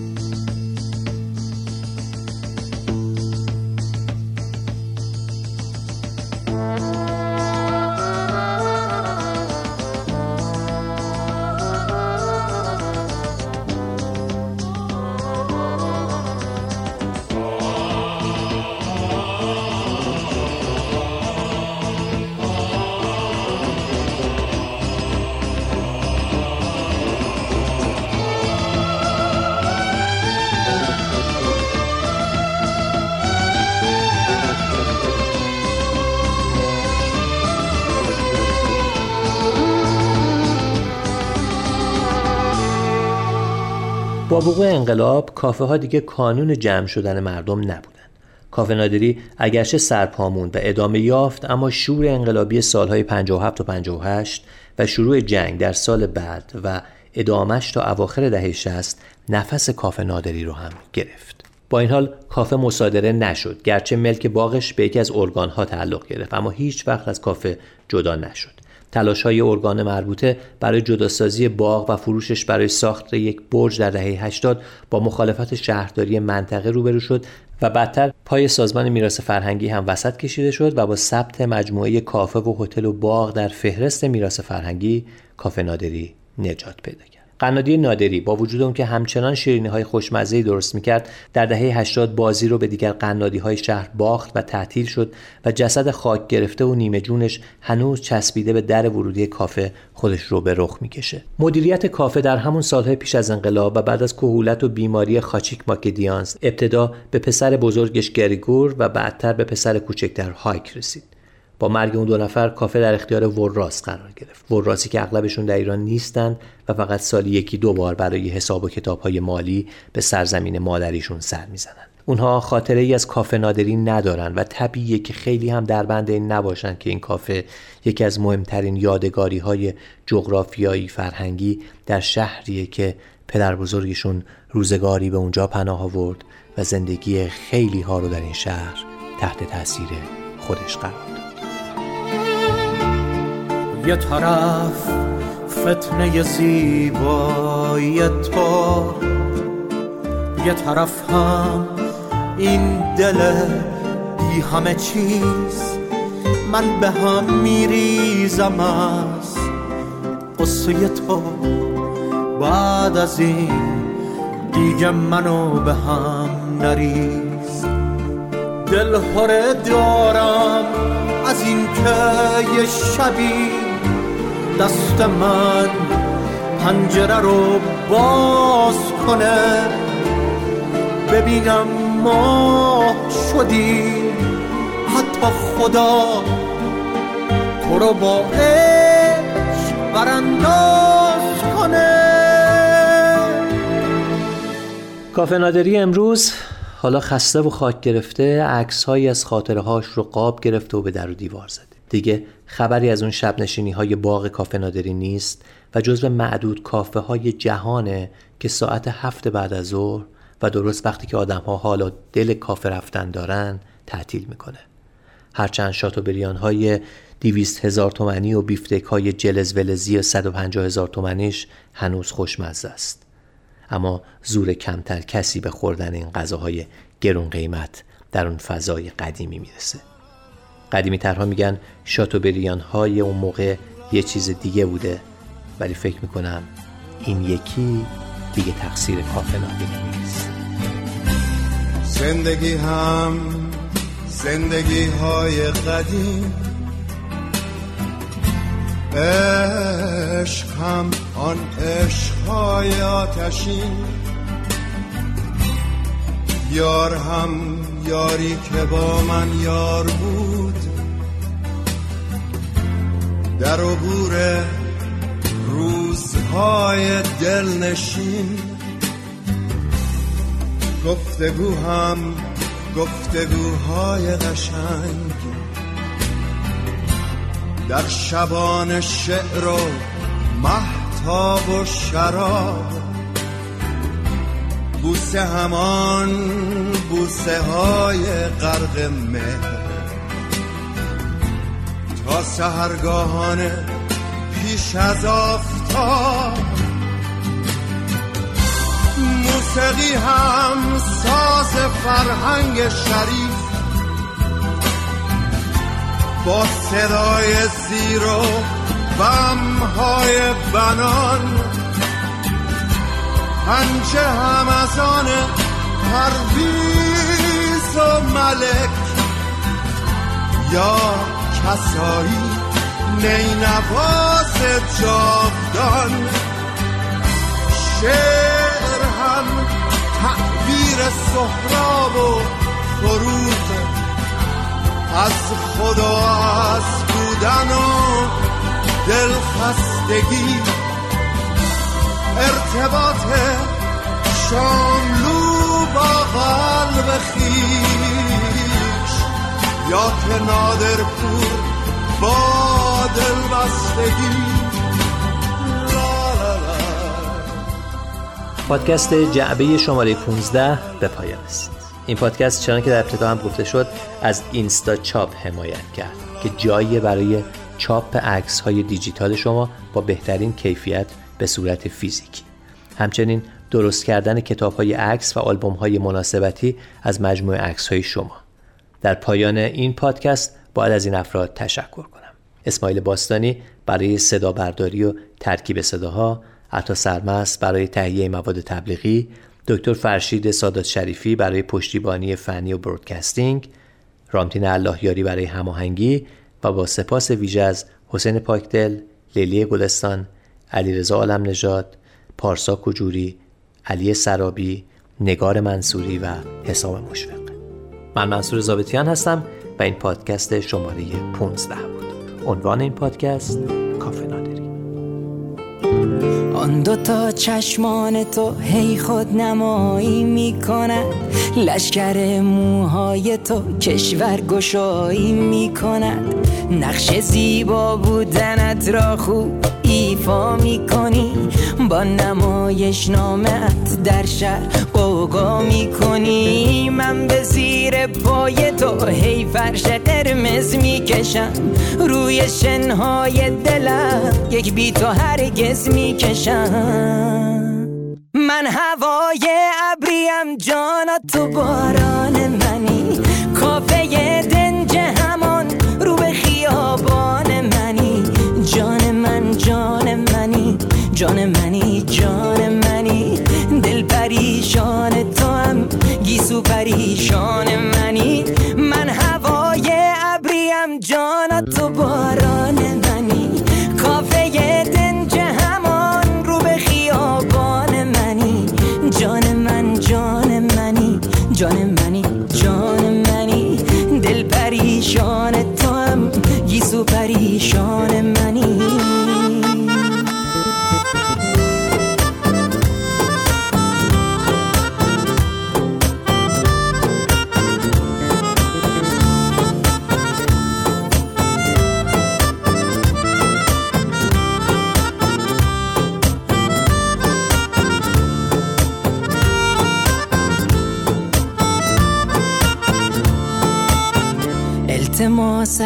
[SPEAKER 1] با وقوع انقلاب کافه ها دیگه کانون جمع شدن مردم نبودن. کافه نادری اگرچه سرپاموند و ادامه یافت اما شور انقلابی سالهای 57 و 58 و شروع جنگ در سال بعد و ادامش تا اواخر دهه 60 نفس کافه نادری رو هم گرفت. با این حال کافه مصادره نشد گرچه ملک باغش به یکی از ارگان ها تعلق گرفت اما هیچ وقت از کافه جدا نشد. تلاش های ارگان مربوطه برای جداسازی باغ و فروشش برای ساخت یک برج در دهه 80 با مخالفت شهرداری منطقه روبرو شد و بعدتر پای سازمان میراث فرهنگی هم وسط کشیده شد و با ثبت مجموعه کافه و هتل و باغ در فهرست میراث فرهنگی کافه نادری نجات پیدا کرد. قنادی نادری با وجود اون که همچنان شیرینی های خوشمزه درست می‌کرد در دهه 80 بازی رو به دیگر قنادی های شهر باخت و تعطیل شد و جسد خاک گرفته و نیمه جونش هنوز چسبیده به در ورودی کافه خودش رو به رخ می‌کشه. مدیریت کافه در همون سالهای پیش از انقلاب و بعد از کهولت و بیماری خاچیک ماکدیانس ابتدا به پسر بزرگش گریگور و بعدتر به پسر کوچکتر هایک رسید. با مرگ اون دو نفر کافه در اختیار وراس قرار گرفت. وراسی که اغلبشون در ایران نیستند و فقط سالی یکی دو بار برای حساب و کتاب های مالی به سرزمین مادریشون سر می‌زنند اونها خاطره ای از کافه نادری ندارن و طبیعیه که خیلی هم در بند این نباشن که این کافه یکی از مهمترین یادگاری های جغرافیایی فرهنگی در شهریه که پدر بزرگشون روزگاری به اونجا پناه آورد و زندگی خیلی ها رو در این شهر تحت تاثیر خودش قرار
[SPEAKER 19] یه طرف فتنه زیبایی تو یه طرف هم این دل بی همه چیز. من به هم میریزم از قصه تو. بعد از این دیگه منو به هم نریز. دل هره دارم از این که یه شبی دست من پنجره رو باز کنه. ببینم ما شدیم حتی خدا تو رو با عشق برانداز کنه.
[SPEAKER 1] کافه نادری امروز حالا خسته و خاک گرفته عکسهایی از خاطره هاش رو قاب گرفته و به در و دیوار زده. دیگه خبری از اون شب نشینی های باغ کافه نادری نیست و جزو معدود کافه های جهانه که ساعت هفت بعد از ظهر و درست وقتی که آدم ها حالا دل کافه رفتن دارن تعطیل می‌کنه. هرچند شاتوبریان های دیویست هزار تومنی و بیفتک های جلز ولزی 150 هزار تومنیش هنوز خوشمزه است. اما زور کمتر کسی به خوردن این غذاهای گرون قیمت در اون فضای قدیمی می‌رسه. قدیمی ترها میگن شاتوبریان های اون موقع یه چیز دیگه بوده. ولی فکر می‌کنم این یکی دیگه تقصیر کافه نادری نیست.
[SPEAKER 20] زندگی هم زندگی های قدیم. عشق هم آن عشق های آتشین. یار هم یاری که با من یار بود. در عبور روزهای دلنشین گفتگو هم گفتگوهای قشنگ. در شبان شعر و محتاب و شراب بوسه همان بوسه های غرق مهر. تا سهرگاهانه پیش از آفتاب موسیقی هم ساز فرهنگ شریف با صدای زیر و بمهای بنان. پنجه هم از پرویز و ملک یا کسایی نینواز جاودان شعر هم تعبیر سهراب و فروغ از خدا از بودن و دلخستگی ارتباط شاملو قلب خیش. یا که نادر پور با دلبستگی
[SPEAKER 1] پادکست جعبه شماره 15 به پایان است این پادکست چنان که در ابتدا هم گفته شد از اینستا چاپ حمایت کرد که جایی برای چاپ عکس های دیجیتال شما با بهترین کیفیت به صورت فیزیکی. همچنین درست کردن کتاب های عکس و آلبوم های مناسبتی از مجموعه عکس های شما. در پایان این پادکست باید از این افراد تشکر کنم. اسماعیل باستانی برای صدا برداری و ترکیب صداها عطا سرمست برای تهیه مواد تبلیغی دکتر فرشید سادات شریفی برای پشتیبانی فنی و برودکستینگ رامتین اللهیاری برای هماهنگی و با سپاس ویژه از حسین پاکدل لیلی گلستان علیرضا عالم نژاد پارسا کجوری علی سرابی نگار منصوری و حسام مشفق. من منصور زابطیان هستم و این پادکست شماره 15 بود. عنوان این پادکست کافه نادری.
[SPEAKER 21] آن دو تا چشمان تو هی خود نمایی می‌کند لشکر موهای تو کشور گشایی می‌کند نقش زیبا بودنت را خوب ایفا می‌کنی؟ با نمایش نامت در شهر قوقا می‌کنی. من به زیر پای تو هی فرش قرمز می‌کشم. روی شنهای دلم یک بی تو هرگز می‌کشم. من هوای ابریم جانا تو باران منی. کافه دنج جان من جان منی جان منی جان منی. دل پریشان تو هم گیسو پریشان منی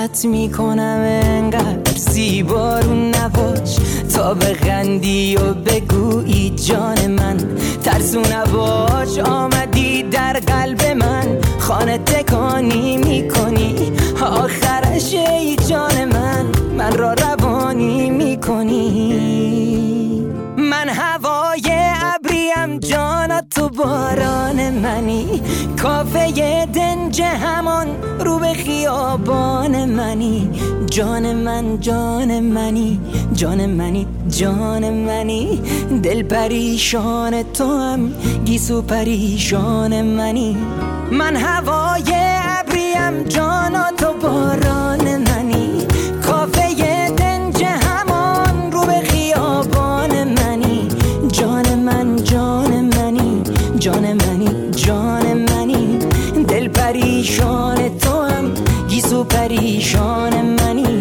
[SPEAKER 21] التماست می‌کنم انقدر زیبارون نباش. تا بخندی و بگویی جان من ترسو نباش آمدی در قلب من. خانه تکانی می‌کنی آخرش ای جان من. من را روانی می‌کنی. من هوای ابریم جانا تو باران منی. کافه دنج همان رو به خیابان منی. جان من جان منی. جان منی جان منی. دل پریشان تو هم گیسو پریشان منی. من هوای ابریم جانا تو باران منی. کافه دنج همان رو به خیابان منی. جان من جان منی. جان پریشان تو هم گیسو پریشان منی.